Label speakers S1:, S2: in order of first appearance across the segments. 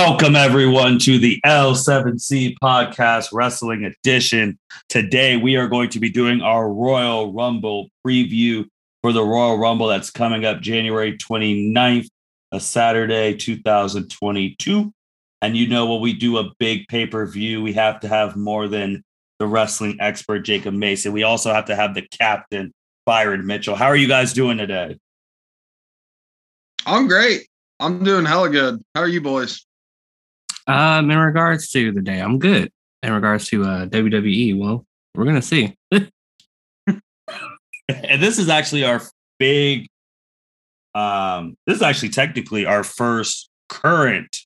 S1: Welcome, everyone, to the L7C Podcast Wrestling Edition. Today, we are going to be doing our Royal Rumble preview for the Royal Rumble that's coming up January 29th, a Saturday, 2022. And you know, when we do a big pay per view, we have to have more than the wrestling expert, Jacob Mason. We also have to have the captain, Byron Mitchell. How are you guys doing today?
S2: I'm great. I'm doing hella good. How are you boys?
S3: Um, in regards to the day, I'm good. In regards to uh, WWE, well, we're gonna see.
S1: and this is actually our big. Um, this is actually technically our first current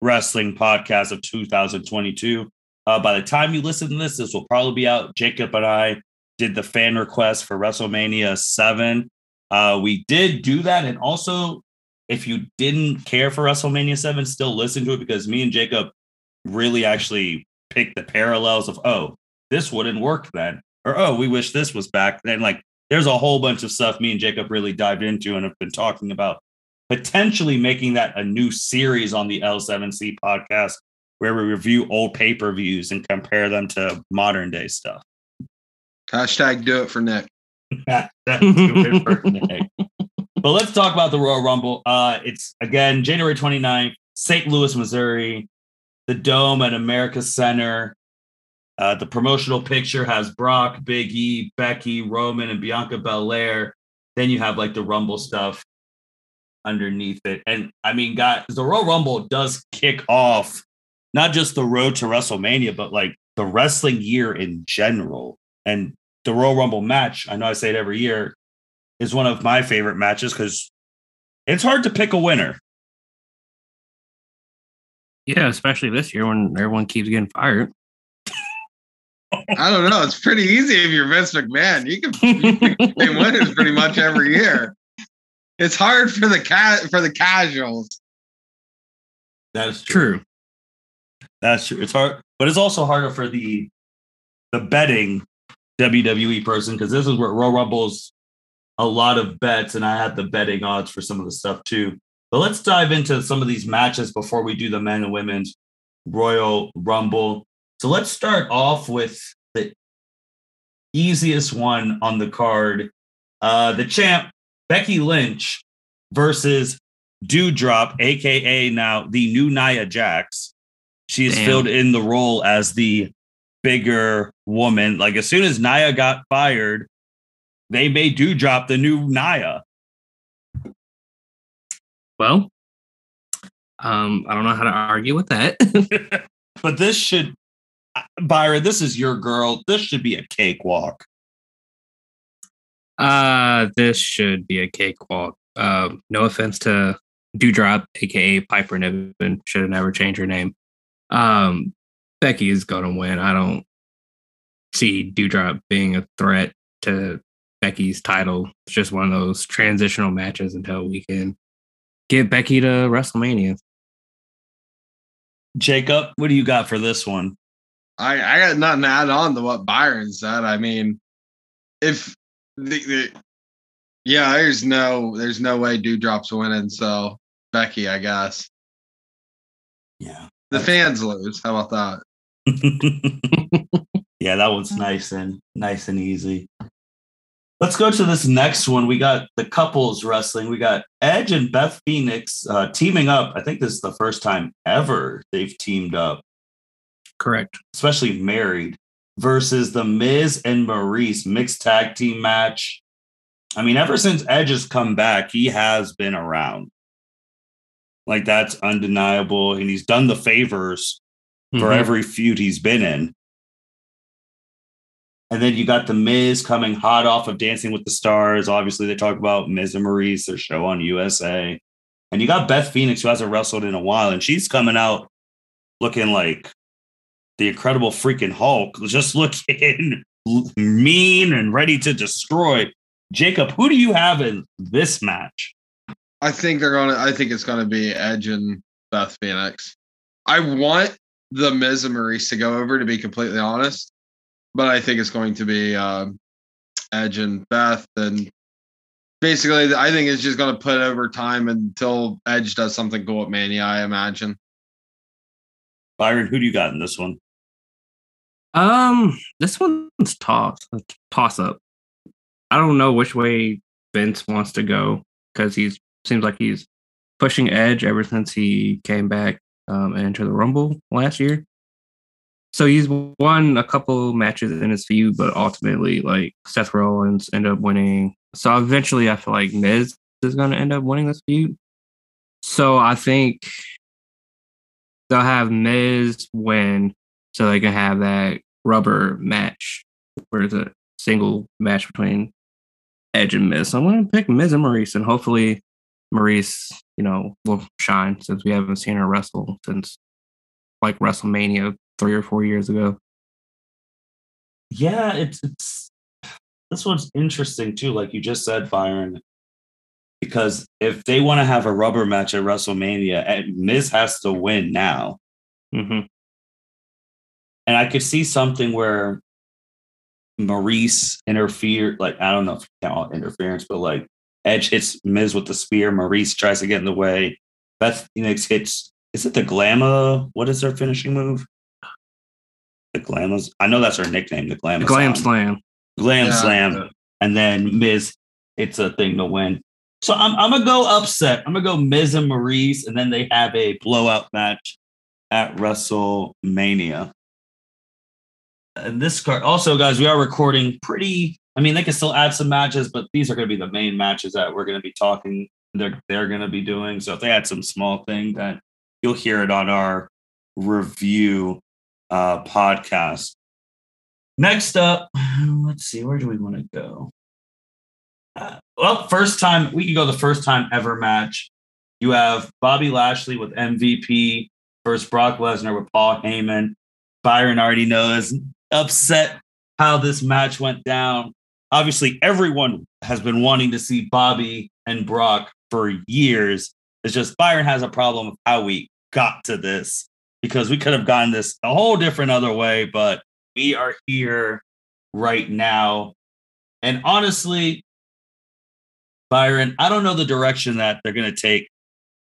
S1: wrestling podcast of 2022. Uh, by the time you listen to this, this will probably be out. Jacob and I did the fan request for WrestleMania 7. Uh, we did do that. And also, if you didn't care for WrestleMania 7, still listen to it because me and Jacob really actually picked the parallels of, oh, this wouldn't work then. Or, oh, we wish this was back then. Like, there's a whole bunch of stuff me and Jacob really dived into and have been talking about potentially making that a new series on the L7C podcast where we review old pay per views and compare them to modern day stuff.
S2: Hashtag do it for Nick.
S1: but let's talk about the Royal Rumble. Uh, it's again January 29th, St. Louis, Missouri, the Dome at America Center. Uh, the promotional picture has Brock, Big E, Becky, Roman, and Bianca Belair. Then you have like the Rumble stuff underneath it. And I mean, guys, the Royal Rumble does kick off not just the road to WrestleMania, but like the wrestling year in general. And the Royal Rumble match, I know I say it every year, is one of my favorite matches because it's hard to pick a winner.
S3: Yeah, especially this year when everyone keeps getting fired.
S2: I don't know. It's pretty easy if you're Vince McMahon. You can, you can winners pretty much every year. It's hard for the cat for the casuals.
S1: That's true. true. That's true. It's hard, but it's also harder for the the betting WWE person because this is where Royal Rumble's a lot of bets, and I had the betting odds for some of the stuff too. But let's dive into some of these matches before we do the men and women's Royal Rumble. So let's start off with the easiest one on the card. Uh, the champ, Becky Lynch versus Doudrop, aka now the new Nia Jax. She's Damn. filled in the role as the bigger woman. Like as soon as Nia got fired, they may do drop the new Nia.
S3: Well, um, I don't know how to argue with that.
S1: but this should, Byron, this is your girl. This should be a cakewalk.
S3: Uh, this should be a cakewalk. Um, no offense to Doudrop, aka Piper Niven, should have never changed her name. Um, Becky is gonna win. I don't see Doudrop being a threat to Becky's title. It's just one of those transitional matches until we can get Becky to WrestleMania.
S1: Jacob, what do you got for this one?
S2: I, I got nothing to add on to what Byron said. I mean, if the, the yeah, there's no there's no way Doudrop's winning, so Becky, I guess.
S1: Yeah.
S2: The fans lose. How about
S1: that? yeah, that one's nice and nice and easy. Let's go to this next one. We got the couples wrestling. We got Edge and Beth Phoenix uh, teaming up. I think this is the first time ever they've teamed up.
S3: Correct.
S1: Especially married versus the Miz and Maryse mixed tag team match. I mean, ever since Edge has come back, he has been around. Like that's undeniable. And he's done the favors mm-hmm. for every feud he's been in. And then you got the Miz coming hot off of Dancing with the Stars. Obviously, they talk about Miz and Maryse, their show on USA. And you got Beth Phoenix, who hasn't wrestled in a while, and she's coming out looking like the incredible freaking Hulk, just looking mean and ready to destroy. Jacob, who do you have in this match?
S2: I think they're gonna. I think it's gonna be Edge and Beth Phoenix. I want the Miz and Maryse to go over, to be completely honest, but I think it's going to be uh, Edge and Beth, and basically, I think it's just gonna put over time until Edge does something cool at Mania. I imagine.
S1: Byron, who do you got in this one?
S3: Um, this one's toss toss up. I don't know which way Vince wants to go because he's seems like he's pushing Edge ever since he came back um, and entered the Rumble last year. So he's won a couple matches in his feud, but ultimately, like Seth Rollins ended up winning. So eventually, I feel like Miz is going to end up winning this feud. So I think they'll have Miz win, so they can have that rubber match where it's a single match between Edge and Miz. So I'm going to pick Miz and Maryse, and hopefully Maryse, you know, will shine since we haven't seen her wrestle since like WrestleMania three or four years ago.
S1: Yeah, it's it's this one's interesting too, like you just said, Byron. Because if they want to have a rubber match at WrestleMania, Miz has to win now.
S3: Mm-hmm.
S1: And I could see something where Maryse interfered, like I don't know if you it interference, but like Edge hits Miz with the spear. Maryse tries to get in the way. Beth Phoenix hits. Is it the Glamma? What is their finishing move? The Glammas. I know that's her nickname. The Glamma.
S3: Glam Slam.
S1: Glam
S2: Yeah.
S1: Slam, and then Miz. It's a thing to win. So I'm I'm gonna go upset. I'm gonna go Miz and Maryse, and then they have a blowout match at WrestleMania. And this card also, guys, we are recording pretty. I mean, they can still add some matches, but these are going to be the main matches that we're going to be talking. They're they're going to be doing. So if they add some small thing, then you'll hear it on our review uh, podcast. Next up, let's see, where do we want to go? Uh, well, first time we can go the first time ever match. You have Bobby Lashley with MVP versus Brock Lesnar with Paul Heyman. Byron already knows upset how this match went down. Obviously, everyone has been wanting to see Bobby and Brock for years. It's just Byron has a problem with how we got to this because we could have gotten this a whole different other way, but we are here right now. And honestly, Byron, I don't know the direction that they're going to take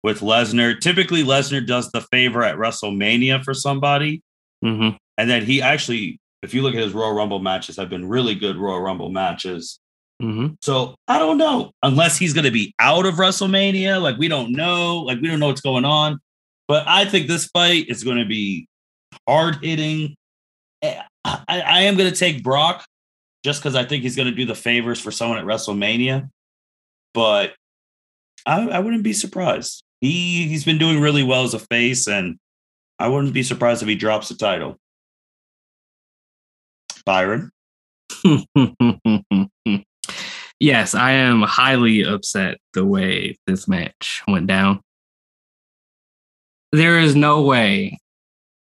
S1: with Lesnar. Typically, Lesnar does the favor at WrestleMania for somebody.
S3: Mm-hmm.
S1: And then he actually, if you look at his Royal Rumble matches, have been really good Royal Rumble matches.
S3: Mm-hmm.
S1: So I don't know unless he's going to be out of WrestleMania. Like we don't know. Like we don't know what's going on. But I think this fight is going to be hard hitting. Eh, I, I am going to take Brock just because I think he's going to do the favors for someone at WrestleMania. But I, I wouldn't be surprised. He he's been doing really well as a face, and I wouldn't be surprised if he drops the title. Byron.
S3: yes, I am highly upset the way this match went down. There is no way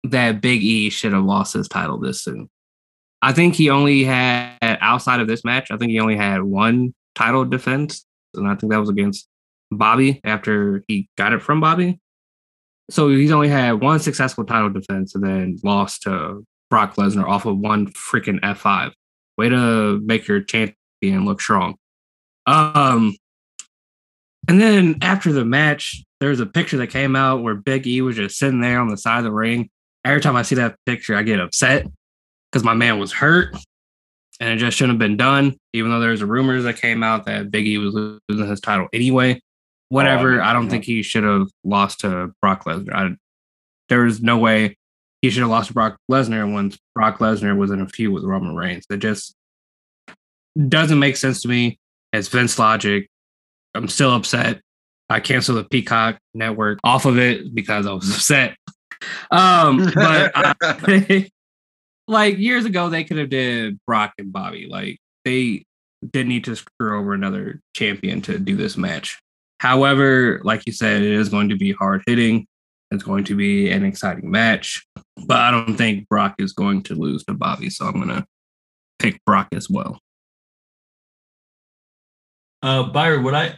S3: that Big E should have lost his title this soon. I think he only had outside of this match, I think he only had one title defense, and I think that was against Bobby after he got it from Bobby. So he's only had one successful title defense and then lost to Brock Lesnar off of one freaking F5. Way to make your champion look strong. Um, and then after the match, there was a picture that came out where Big E was just sitting there on the side of the ring. Every time I see that picture, I get upset because my man was hurt and it just shouldn't have been done. Even though there's rumors that came out that Big E was losing his title anyway. Whatever. Oh, I don't think he should have lost to Brock Lesnar. I, there was no way he should have lost to Brock Lesnar once Brock Lesnar was in a feud with Roman Reigns. It just doesn't make sense to me. It's Vince logic. I'm still upset. I canceled the Peacock network off of it because I was upset. Um, but I, like years ago, they could have did Brock and Bobby. Like they didn't need to screw over another champion to do this match. However, like you said, it is going to be hard hitting. It's going to be an exciting match, but I don't think Brock is going to lose to Bobby. So I'm going to pick Brock as well.
S1: Uh, Byron, what I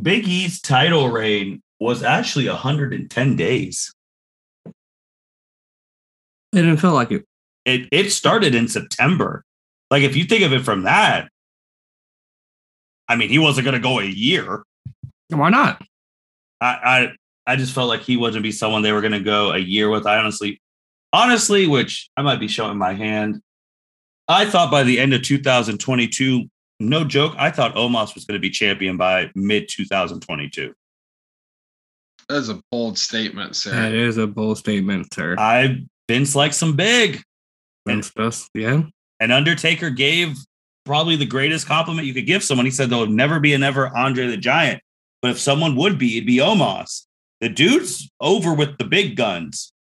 S1: Big E's title reign was actually 110 days.
S3: It didn't feel like it.
S1: It it started in September. Like if you think of it from that, I mean, he wasn't going to go a year.
S3: Why not?
S1: I, I I just felt like he wasn't be someone they were going to go a year with. I honestly, honestly, which I might be showing my hand. I thought by the end of 2022, no joke, I thought Omos was going to be champion by mid 2022.
S2: That's a bold statement, sir.
S3: That is a bold statement, sir.
S1: I Vince likes some big.
S3: Vince does, yeah.
S1: And Undertaker gave probably the greatest compliment you could give someone. He said there'll never be a never Andre the Giant, but if someone would be, it'd be Omos. The dude's over with the big guns.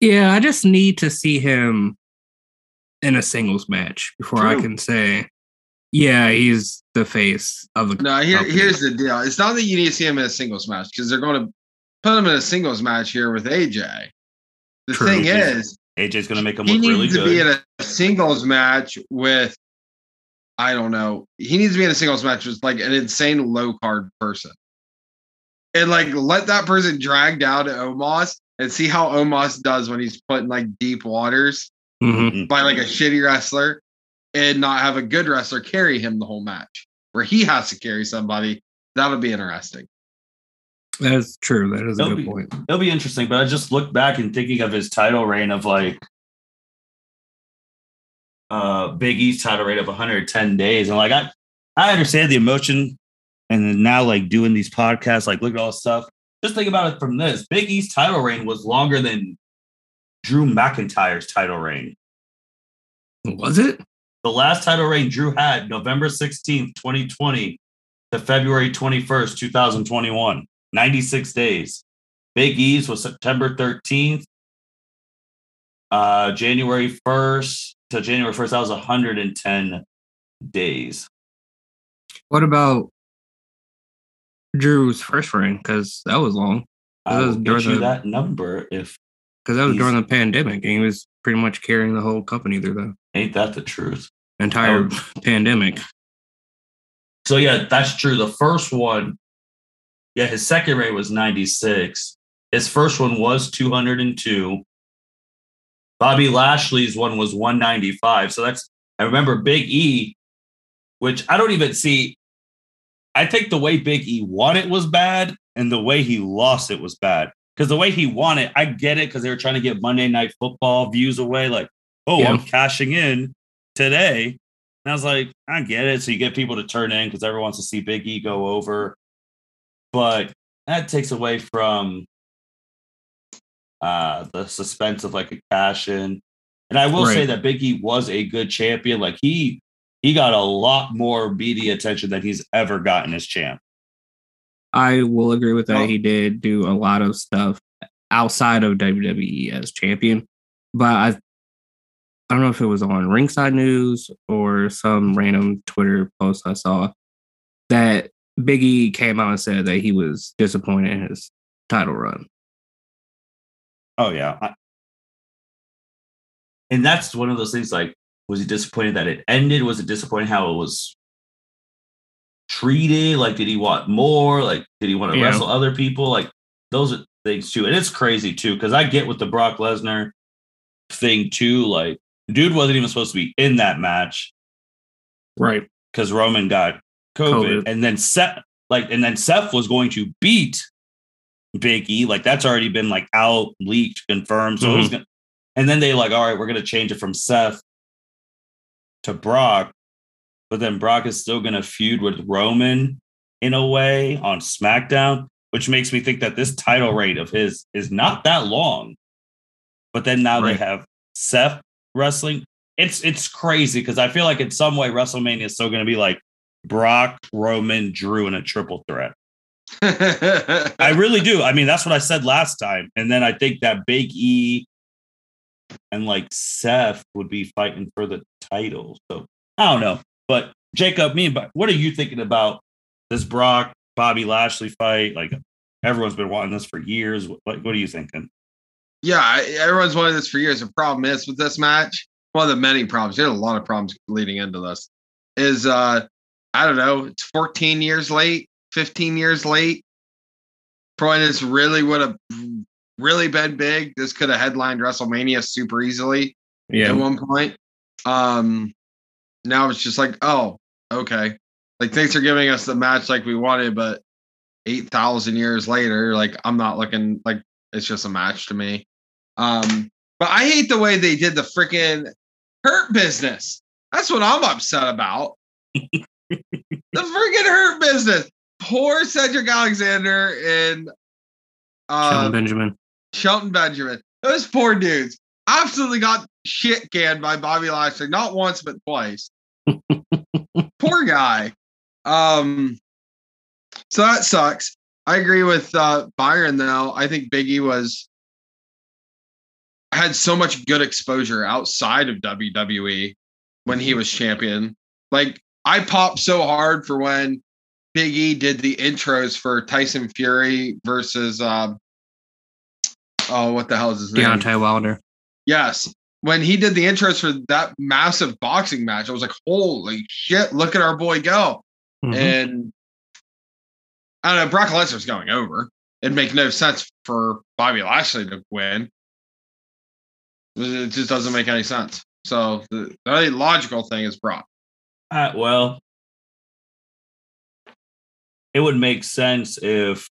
S3: Yeah, I just need to see him in a singles match before I can say, yeah, he's the face of the.
S2: No, here, here's the deal. It's not that you need to see him in a singles match because they're going to put him in a singles match here with AJ. The
S3: True.
S2: thing is,
S1: AJ's going to make him look really good.
S2: he
S1: look
S2: needs
S1: really
S2: to be in a singles match with, I don't know, he needs to be in a singles match with like an insane low card person. And like let that person drag down to Omos and see how Omos does when he's put in like deep waters
S3: Mhm.
S1: Mhm.
S2: by like a shitty wrestler and not have a good wrestler carry him the whole match where he has to carry somebody. That'll be interesting.
S3: That's true. That is a
S1: That'll
S3: good
S1: be-
S3: point.
S1: It'll be interesting, but I just look back and thinking of his title reign of like uh Big E's title reign of 110 days. And like I I understand the emotion and now like doing these podcasts, like look at all this stuff. Just think about it from this. Big E's title reign was longer than Drew McIntyre's title reign.
S3: Was it?
S1: The last title reign Drew had November 16th, 2020 to February 21st, 2021. 96 days. Big E's was September 13th. Uh, January 1st to January 1st, that was 110 days.
S3: What about Drew's first reign? Because that was long.
S1: I
S3: That
S1: will get you
S3: the-
S1: that number if
S3: Because that was during the pandemic, and he was pretty much carrying the whole company through the
S1: ain't that the truth.
S3: Entire
S1: Oh.
S3: pandemic.
S1: So yeah, that's true. The first one, yeah, his second rate was 96. His first one was 202. Bobby Lashley's one was 195. So that's I remember Big E, which I don't even see. I think the way Big E won it was bad, and the way he lost it was bad. Because the way he won it, I get it because they were trying to get Monday Night Football views away. Like, oh,
S3: Yeah.
S1: I'm cashing in today. And I was like, I get it. So you get people to turn in because everyone wants to see Big E go over. But that takes away from uh the suspense of like a cash in. And I will say that Big E was a good champion. Like he he got a lot more media attention than he's ever gotten as champ.
S3: I will agree with that. He did do a lot of stuff outside of WWE as champion, but I I don't know if it was on Ringside News or some random Twitter post I saw that Biggie came out and said that he was disappointed in his title run.
S1: Oh yeah. I- and that's one of those things like was he disappointed that it ended? Was it disappointed how it was treated? Like did he want more? Like did he want to
S3: Yeah.
S1: wrestle other people? Like those are things too. And it's crazy too cuz I get with the Brock Lesnar thing too like dude wasn't even supposed to be in that match.
S3: Right.
S1: cuz Roman got COVID,
S3: COVID.
S1: and then Seth like and then Seth was going to beat Big E. Like that's already been like out leaked confirmed. So it was mm-hmm. gonna, and then they like all right we're going to change it from Seth to Brock. But then Brock is still going to feud with Roman in a way on SmackDown which makes me think that this title reign of his is not that long. But then now
S3: Right.
S1: they have Seth wrestling it's it's crazy because I feel like in some way WrestleMania is still going to be like Brock, Roman, Drew, and a triple threat. I really do. I mean, that's what I said last time. And then I think that Big E and like Seth would be fighting for the title. So I don't know. But Jacob, me, but what are you thinking about this Brock Bobby Lashley fight? Like everyone's been wanting this for years. What, what are you thinking?
S2: Yeah, everyone's wanted this for years. The problem is with this match, one of the many problems, there's a lot of problems leading into this, is uh I don't know, it's 14 years late, 15 years late. When this really would have really been big. This could have headlined WrestleMania super easily
S3: yeah.
S2: at one point. Um now it's just like, oh, okay. Like thanks for giving us the match like we wanted, but eight thousand years later. Like I'm not looking like it's just a match to me. Um, but I hate the way they did the freaking hurt business. That's what I'm upset about. the freaking hurt business. Poor Cedric Alexander and uh,
S3: Shelton Benjamin.
S2: Shelton Benjamin. Those poor dudes absolutely got shit canned by Bobby Lashley, not once but twice. poor guy. Um, so that sucks. I agree with uh, Byron though. I think Biggie was had so much good exposure outside of WWE when he was champion. Like I popped so hard for when Big E did the intros for Tyson Fury versus um oh what the hell is his name?
S3: Deontay Wilder.
S2: Yes. When he did the intros for that massive boxing match, I was like, holy shit, look at our boy go.
S3: Mhm.
S2: And I don't know, Brock Lesnar's going over. It'd make no sense for Bobby Lashley to win. It just doesn't make any sense. So the, the only logical thing is Brock.
S1: Uh, well, it would make sense if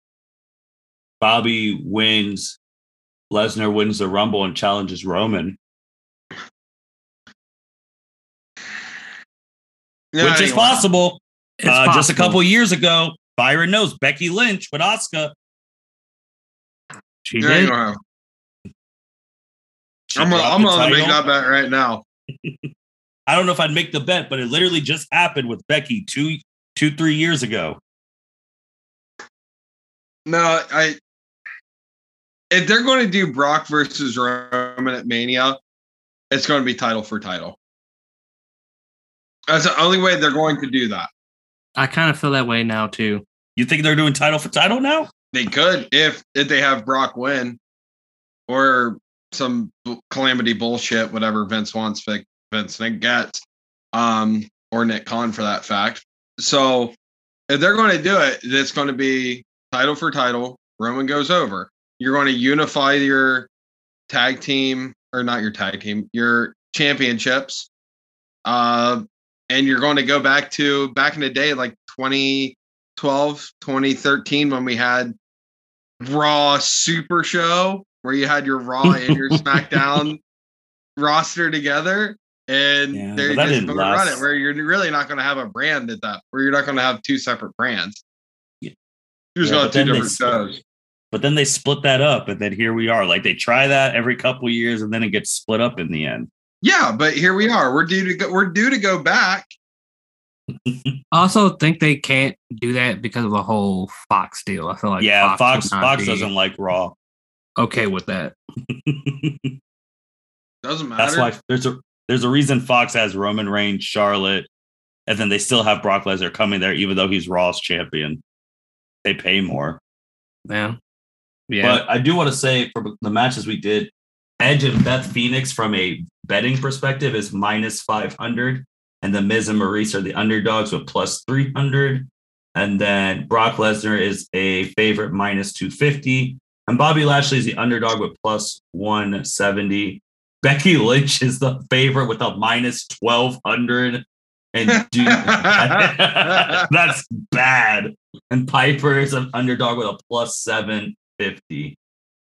S1: Bobby wins, Lesnar wins the Rumble and challenges Roman,
S2: Yeah,
S1: which is possible.
S3: It's
S1: Uh, just a
S3: possible.
S1: couple years ago, Byron knows Becky Lynch with Asuka.
S3: She
S2: Yeah,
S3: did.
S2: Anyway.
S1: She
S2: I'm gonna, I'm gonna make that bet right now.
S1: I don't know if I'd make the bet, but it literally just happened with Becky two, two, three years ago.
S2: No, I. If they're going to do Brock versus Roman at Mania, it's going to be title for title. That's the only way they're going to do that.
S3: I kind of feel that way now too.
S1: You think they're doing title for title now?
S2: They could if if they have Brock win, or some calamity bullshit, whatever Vince wants, Vince Nick gets, um, or Nick Khan for that fact. So if they're going to do it, it's going to be title for title. Roman goes over. You're going to unify your tag team, or not your tag team, your championships. Uh, and you're going to go back to back in the day, like 2012, 2013, when we had Raw Super Show, where you had your Raw and your SmackDown roster together. And
S1: Yeah,
S2: they're just going to run it where you're really not going to have a brand at that, where you're not going to have two separate brands.
S1: Yeah.
S2: You're just
S1: Yeah,
S2: going
S1: but
S2: to have two
S1: then they
S2: different
S1: split-
S2: shows.
S1: But then they split that up, and then here we are. Like they try that every couple years, and then it gets split up in the end.
S2: Yeah, but here we are. We're due to go. We're due to go back.
S3: Also think they can't do that because of the whole Fox deal. I feel like
S1: yeah, Fox
S3: would not
S1: Fox
S3: be
S1: doesn't like Raw.
S3: Okay with that.
S2: Doesn't matter.
S1: That's why there's a there's a reason Fox has Roman Reigns, Charlotte, and then they still have Brock Lesnar coming there, even though he's Raw's champion. They pay more.
S3: Yeah, yeah.
S1: But I do want to say for the matches we did, Edge and Beth Phoenix from a betting perspective is minus 500. And the Miz and Maryse are the underdogs with plus 300. And then Brock Lesnar is a favorite minus 250. And Bobby Lashley is the underdog with plus 170. Becky Lynch is the favorite with a minus 1200. And dude, that's bad. And Piper is an underdog with a plus 750.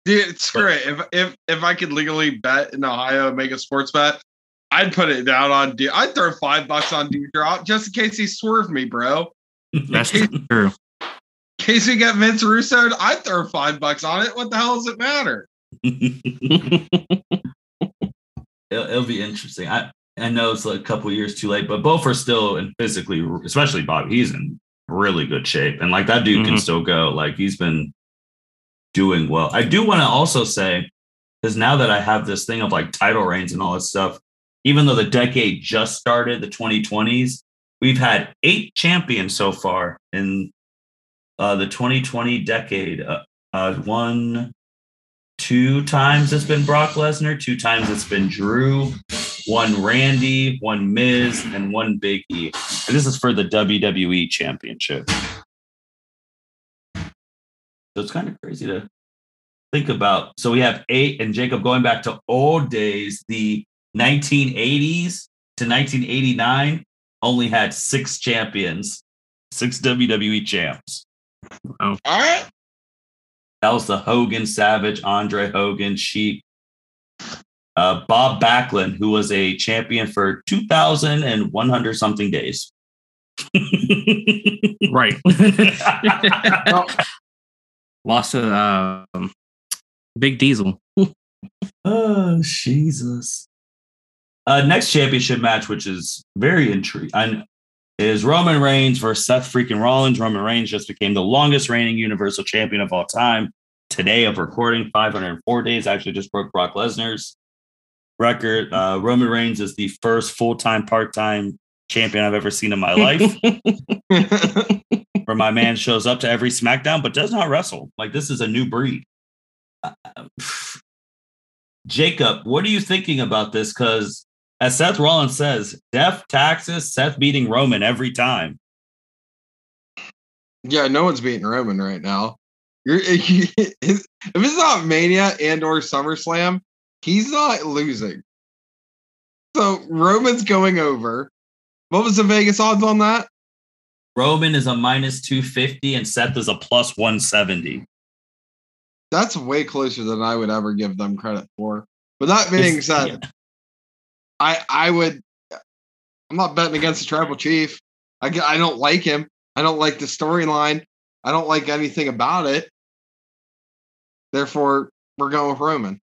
S2: Dude, screw it. If if if I could legally bet in Ohio and make a sports bet, I'd put it down on. D- I'd throw five bucks on Doudrop just in case he swerved me, bro.
S3: That's true.
S2: In case we get Vince Russo, I'd throw five bucks on it. What the hell does it matter?
S1: it'll, it'll be interesting. I I know it's like a couple years too late, but both are still in physically, especially Bobby. He's in really good shape, and like that dude can
S3: Mhm.
S1: still go. Like he's been doing well. I do want to also say because now that I have this thing of like title reigns and all this stuff, even though the decade just started, the 2020s, we've had eight champions so far in uh, the 2020 decade. Uh, uh, one, two times it's been Brock Lesnar, two times it's been Drew, one Randy, one Miz, and one Big E. And this is for the WWE Championship. So it's kind of crazy to think about. So we have eight, and Jacob going back to old days, the 1980s to 1989 only had six champions, six WWE champs.
S2: All right.
S1: That was the Hogan Savage, Andre Hogan, Sheik, uh, Bob Backlund, who was a champion for 2,100 something days.
S3: right. Lost to um, Big Diesel.
S1: oh, Jesus. Uh, next championship match, which is very intriguing, is Roman Reigns versus Seth freaking Rollins. Roman Reigns just became the longest reigning Universal Champion of all time. Today of recording, 504 days. Actually, just broke Brock Lesnar's record. Uh, Roman Reigns is the first full time, part time champion I've ever seen in my life. Where my man shows up to every SmackDown but does not wrestle. Like this is a new breed. Uh, Jacob, what are you thinking about this? Because as Seth Rollins says, death taxes, Seth beating Roman every time.
S2: Yeah, no one's beating Roman right now. You're, if it's not Mania and or SummerSlam, he's not losing. So Roman's going over. What was the Vegas odds on that?
S1: Roman is a minus 250 and Seth is a plus 170.
S2: That's way closer than I would ever give them credit for. But that being said, yeah. I I would I'm not betting against the tribal chief. I I don't like him. I don't like the storyline. I don't like anything about it. Therefore, we're going with Roman.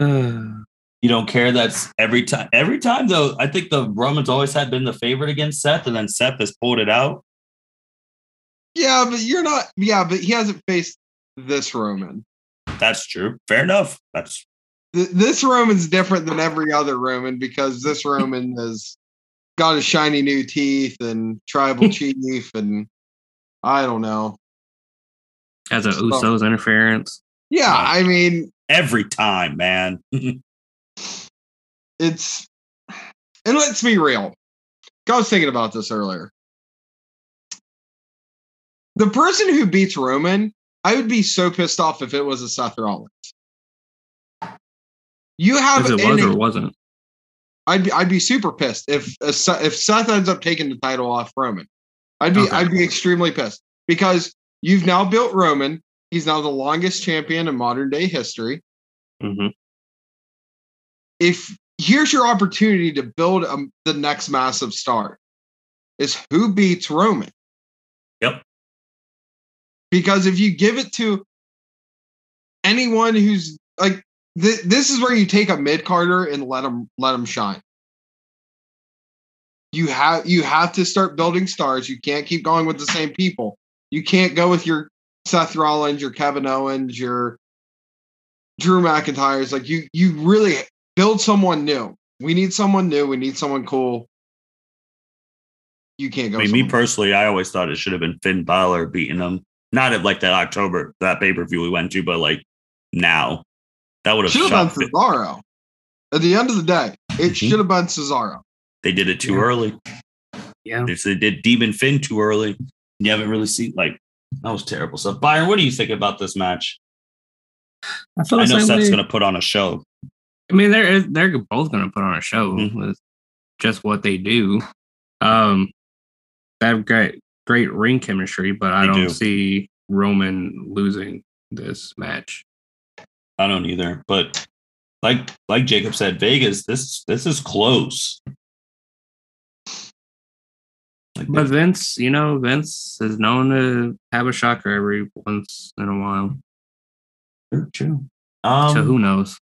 S1: you don't care that's every time every time though i think the romans always had been the favorite against seth and then seth has pulled it out
S2: yeah but you're not yeah but he hasn't faced this roman
S1: that's true fair enough that's
S2: this roman's different than every other roman because this roman has got his shiny new teeth and tribal chief and i don't know
S3: As a so, usos interference
S2: yeah i mean
S1: every time man
S2: it's and let's be real. I was thinking about this earlier. The person who beats Roman, I would be so pissed off if it was a Seth Rollins. You have
S3: if it was or it wasn't.
S2: I'd be I'd be super pissed if if Seth ends up taking the title off Roman. I'd be okay. I'd be extremely pissed because you've now built Roman. He's now the longest champion in modern day history.
S3: Mm-hmm.
S2: If here's your opportunity to build a, the next massive star is who beats Roman.
S1: Yep.
S2: Because if you give it to anyone who's like th- this is where you take a mid carder and let them let them shine. You have you have to start building stars. You can't keep going with the same people. You can't go with your Seth Rollins, your Kevin Owens, your Drew McIntyre's. Like you you really build someone new. We need someone new. We need someone cool. You can't go.
S1: I mean, me personally, I always thought it should have been Finn Balor beating him. Not at like that October that pay per view we went to, but like now, that would have
S2: should have been Cesaro. At the end of the day, it mm-hmm. should have been Cesaro.
S1: They did it too yeah. early.
S3: Yeah,
S1: they, they did Demon Finn too early. You haven't really seen like that was terrible stuff. Byron, what do you think about this match? I, I know Seth's going to put on a show.
S3: I mean, they're they're both going to put on a show mm-hmm. with just what they do. Um, they have great great ring chemistry, but I they don't do. see Roman losing this match.
S1: I don't either. But like like Jacob said, Vegas, this this is close.
S3: Like but Vince, you know, Vince is known to have a shocker every once in a while.
S1: True, true.
S3: Um, so who knows?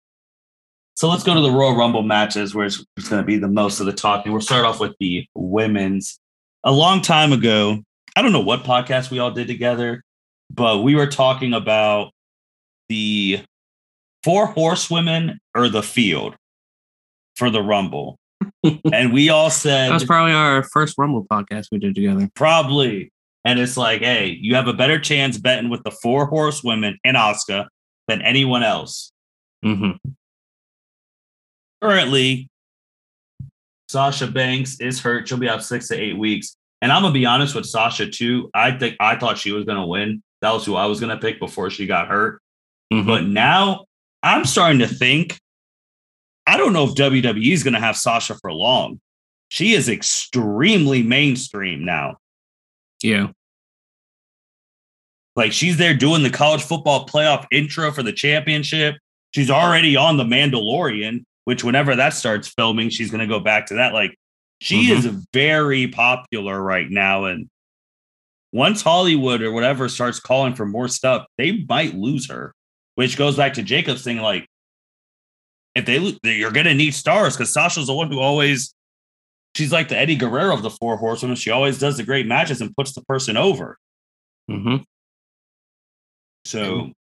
S1: So let's go to the Royal Rumble matches, where it's, it's going to be the most of the talking. We'll start off with the women's. A long time ago, I don't know what podcast we all did together, but we were talking about the four horsewomen or the field for the Rumble. and we all said
S3: that was probably our first Rumble podcast we did together.
S1: Probably. And it's like, hey, you have a better chance betting with the four horsewomen and Asuka than anyone else.
S3: Mm-hmm
S1: currently, Sasha Banks is hurt. She'll be out six to eight weeks. And I'm gonna be honest with Sasha too. I think I thought she was gonna win. That was who I was gonna pick before she got hurt. Mm-hmm. But now I'm starting to think I don't know if WWE is gonna have Sasha for long. She is extremely mainstream now.
S3: Yeah.
S1: Like she's there doing the college football playoff intro for the championship. She's already on the Mandalorian, which whenever that starts filming, she's going to go back to that. Like she
S3: Mhm.
S1: is very popular right now. And once Hollywood or whatever starts calling for more stuff, they might lose her, which goes back to Jacob's thing. Like, if they you're going to need stars because Sasha's the one who always, she's like the Eddie Guerrero of the Four Horsewomen. She always does the great matches and puts the person over.
S3: hmm
S1: So,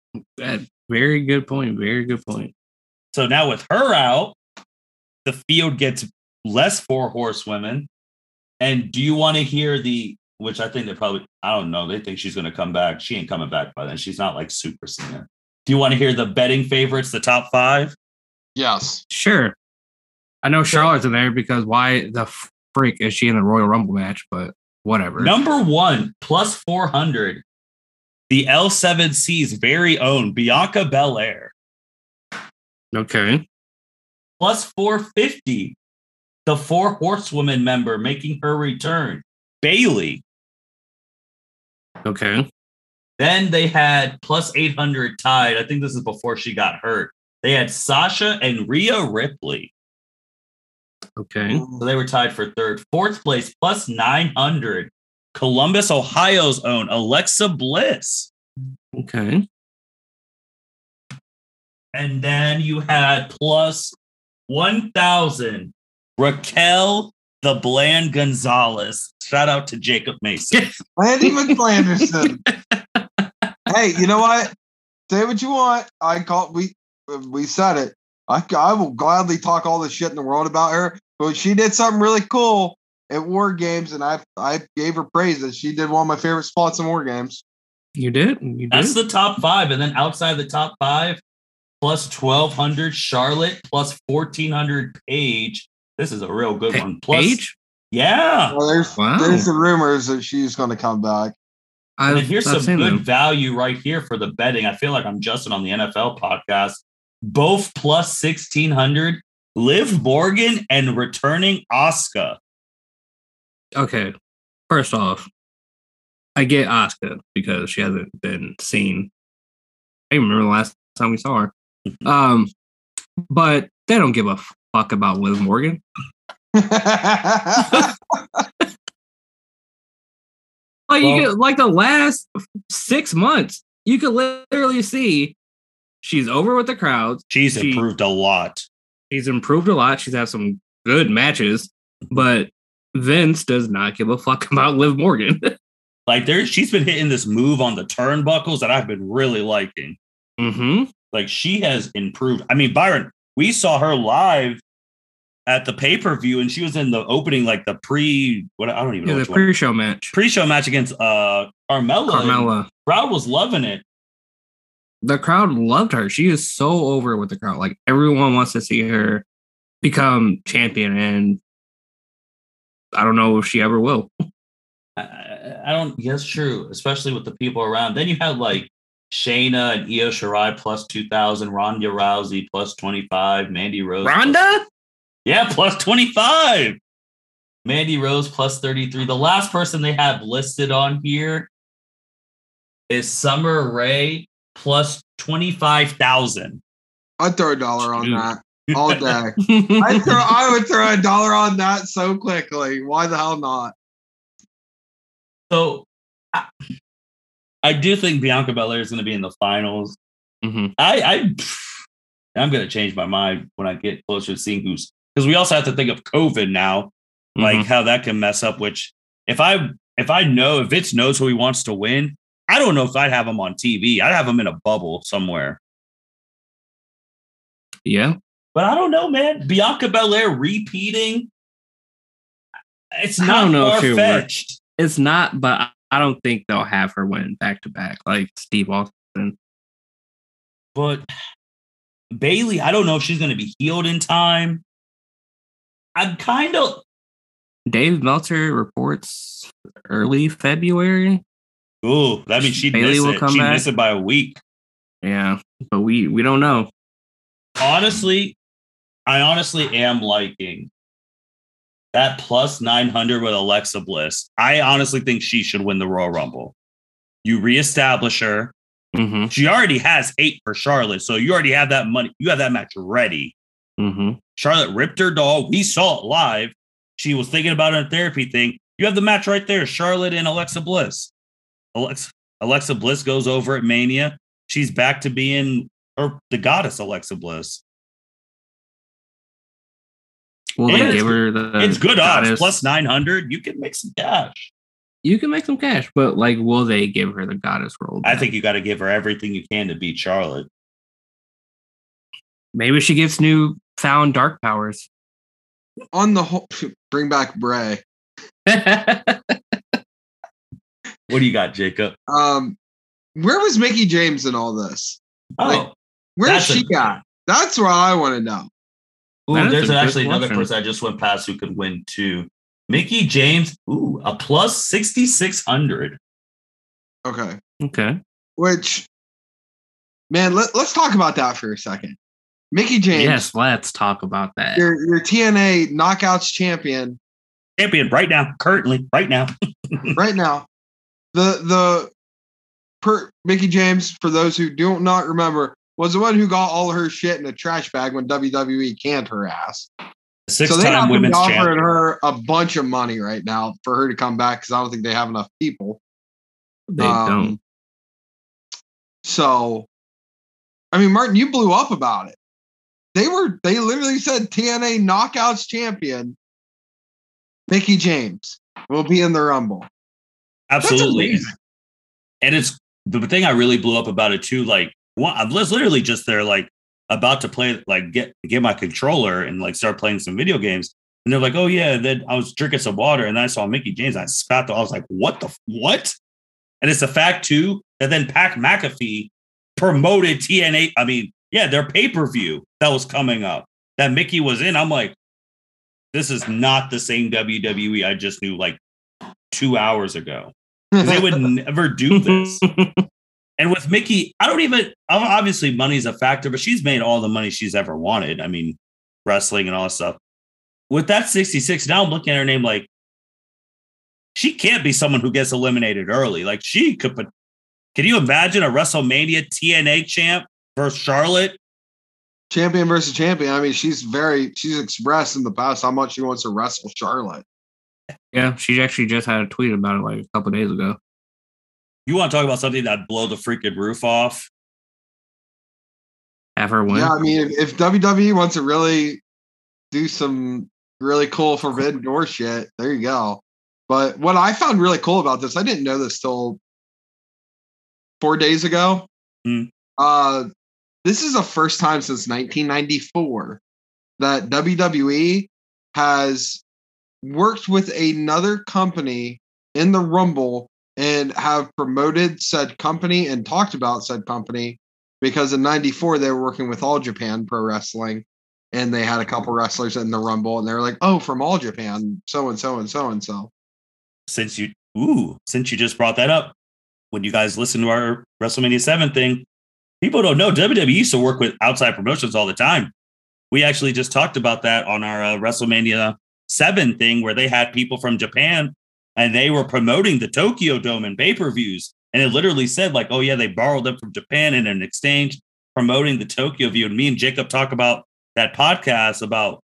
S3: very good point. Very good point.
S1: so now with her out, the field gets less Four Horsewomen. And do you want to hear the, which I think they probably, I don't know, they think she's going to come back. She ain't coming back by then. She's not like super singer. Do you want to hear the betting favorites, the top five?
S2: Yes.
S3: Sure. I know Charlotte's in there because why the freak is she in the Royal Rumble match? But whatever.
S1: Number one, plus 400, the L7C's very own Bianca Belair.
S3: Okay.
S1: Plus 450, the Four Horsewomen member making her return, Bayley.
S3: Okay.
S1: Then they had plus 800 tied. I think this is before she got hurt. They had Sasha and Rhea Ripley.
S3: Okay.
S1: So they were tied for third. Fourth place, plus 900. Columbus, Ohio's own Alexa Bliss.
S3: Okay.
S1: And then you had plus 1,000 Raquel the Bland Gonzalez. Shout out to Jacob Mason.
S2: Andy McFlanderson. hey, you know what? Say what you want. I call we we said it. I, I will gladly talk all the shit in the world about her, but she did something really cool at War Games, and I I gave her praise that she did one of my favorite spots in War Games.
S3: You did. You did.
S1: That's the top five. And then outside the top five, plus 1,200 Charlotte, plus 1,400 Paige. This is a real good
S3: Pa-
S1: one. Plus,
S3: Paige.
S1: yeah.
S2: Well, there's
S3: Wow.
S2: there's the rumors that she's going to come back.
S1: And
S3: I've,
S1: then here's some good
S3: them.
S1: value right here for the betting. I feel like I'm Justin on the NFL podcast. Both plus 1,600. Liv Morgan and returning Asuka.
S3: Okay. First off, I get Asuka because she hasn't been seen. I even remember the last time we saw her. Um, but they don't give a fuck about Liv Morgan. Like
S1: Well-
S3: you get like the last six months, you could literally see she's over with the crowds.
S1: She's
S3: She-
S1: improved a lot.
S3: She's improved a lot. She's had some good matches, but Vince does not give a fuck about Liv Morgan.
S1: Like there, she's been hitting this move on the turnbuckles that I've been really liking.
S3: mm-hmm.
S1: Like she has improved. I mean, Byron, we saw her live at the pay per view, and she was in the opening, like the pre. What I don't even know
S3: Yeah,
S1: which
S3: the
S1: one.
S3: pre-show match.
S1: Pre show match against uh Carmella.
S3: Carmella.
S1: Crowd was loving it.
S3: The crowd loved her. She is so over with the crowd. Like everyone wants to see her become champion, and I don't know if she ever will.
S1: I, I- don't. Yes, true. Especially with the people around. Then you had like Shayna and Io Shirai plus two thousand, Ronda Rousey plus twenty five, Mandy Rose.
S3: Ronda?
S1: Yeah, plus twenty five. Mandy Rose plus thirty three. The last person they have listed on here is Summer Rae plus twenty five thousand.
S2: I'd throw a dollar on that all day. I throw I would throw a dollar on that so quickly. Why the hell not?
S1: So I, I do think Bianca Belair is going to be in the finals.
S3: Mhm.
S1: I, I I'm going to change my mind when I get closer to seeing who's because we also have to think of COVID now, like
S3: Mhm.
S1: how that can mess up. Which if I if I know if Vince knows who he wants to win, I don't know if I'd have him on TV. I'd have him in a bubble somewhere.
S3: yeah.
S1: But I don't know, man. Bianca Belair repeating. It's not I
S3: don't know if work.
S1: fetched.
S3: It's not, but I- I don't think they'll have her win back to back like Steve Austin.
S1: But Bayley, I don't know if she's going to be healed in time. I'm kind of
S3: Dave Meltzer reports early February.
S1: ooh. That means she'd
S3: Bayley will
S1: it.
S3: come
S1: She'd
S3: back?
S1: miss it by a week.
S3: Yeah, but we we don't know.
S1: Honestly, I honestly am liking that plus nine hundred with Alexa Bliss. I honestly think she should win the Royal Rumble. You reestablish her.
S3: Mm-hmm.
S1: She already has eight for Charlotte, so you already have that money. You have that match ready.
S3: Mm-hmm.
S1: Charlotte ripped her doll. We saw it live. She was thinking about it a therapy thing. You have the match right there. Charlotte and Alexa Bliss. Alexa, Alexa Bliss goes over at Mania. She's back to being or the goddess Alexa Bliss.
S3: Will
S1: And
S3: they
S1: it's
S3: give her the?
S1: it's good odds. Plus 900. You can make some cash.
S3: You can make some cash, but like, will they give her the goddess role?
S1: I think you got to give her everything you can to beat Charlotte.
S3: maybe she gets new found dark powers.
S2: On the whole, bring back Bray.
S1: What do you got, Jacob?
S2: Um, where was Mickie James in all this?
S1: Oh,
S2: Like, Where's
S1: That's a-
S2: she at? That's what I want to know.
S1: Ooh, there's
S3: a good
S1: actually another
S3: question.
S1: person I just went past who could win too. Mickie James, ooh, a plus 6,600.
S2: Okay.
S3: okay.
S2: Which, man, let, let's talk about that for a second. Mickie James,
S3: Yes, let's talk about that.
S2: your, your TNA Knockouts champion
S1: Champion right now, currently, right now.
S2: right now. The the per Mickie James, for those who do not remember, was the one who got all her shit in a trash bag when WWE canned her ass.
S1: Six
S2: so they have
S1: time
S2: to be
S1: women's
S2: offering
S1: champion.
S2: her a bunch of money right now for her to come back because I don't think they have enough people.
S3: They
S2: Um,
S3: don't.
S2: So, I mean, Martin, you blew up about it. They were they literally said TNA Knockouts champion Mickie James will be in the Rumble.
S1: Absolutely. And it's the thing I really blew up about it too. Like, one, I was literally just there, like, about to play, like, get get my controller and like start playing some video games. And they're like, "Oh yeah." Then I was drinking some water, and then I saw Mickie James. And I spat. The, I was like, "What the what?" And it's a fact too that then Pat McAfee promoted TNA. I mean, yeah, their pay per view that was coming up that Mickie was in. I'm like, this is not the same WWE I just knew like two hours ago. they would never do this. And with Mickie, I don't even obviously money's a factor, but she's made all the money she's ever wanted. I mean, wrestling and all that stuff. With that 66, now I'm looking at her name like she can't be someone who gets eliminated early. Like she could put can you imagine a WrestleMania TNA champ versus Charlotte?
S2: champion versus champion. I mean, she's very she's expressed in the past how much she wants to wrestle Charlotte.
S3: Yeah, she actually just had a tweet about it like a couple days ago.
S1: You want to talk about something that blow the freaking roof off?
S3: Have her win.
S2: Yeah, I mean, if, if WWE wants to really do some really cool Forbidden Door shit, there you go. But what I found really cool about this, I didn't know this till four days ago.
S1: Hmm.
S2: Uh, this is the first time since 1994 that WWE has worked with another company in the Rumble and have promoted said company and talked about said company because in 94 they were working with all japan pro wrestling and they had a couple wrestlers in the rumble and they were like oh from all japan so and so and so and so.
S1: Since you ooh, since you just brought that up, when you guys listen to our WrestleMania 7 thing, people don't know WWE used to work with outside promotions all the time. We actually just talked about that on our uh, WrestleMania 7 thing where they had people from Japan and they were promoting the Tokyo Dome and pay-per-views and it literally said like, "Oh yeah, they borrowed them from Japan in an exchange promoting the Tokyo View." And me and Jacob talk about that podcast about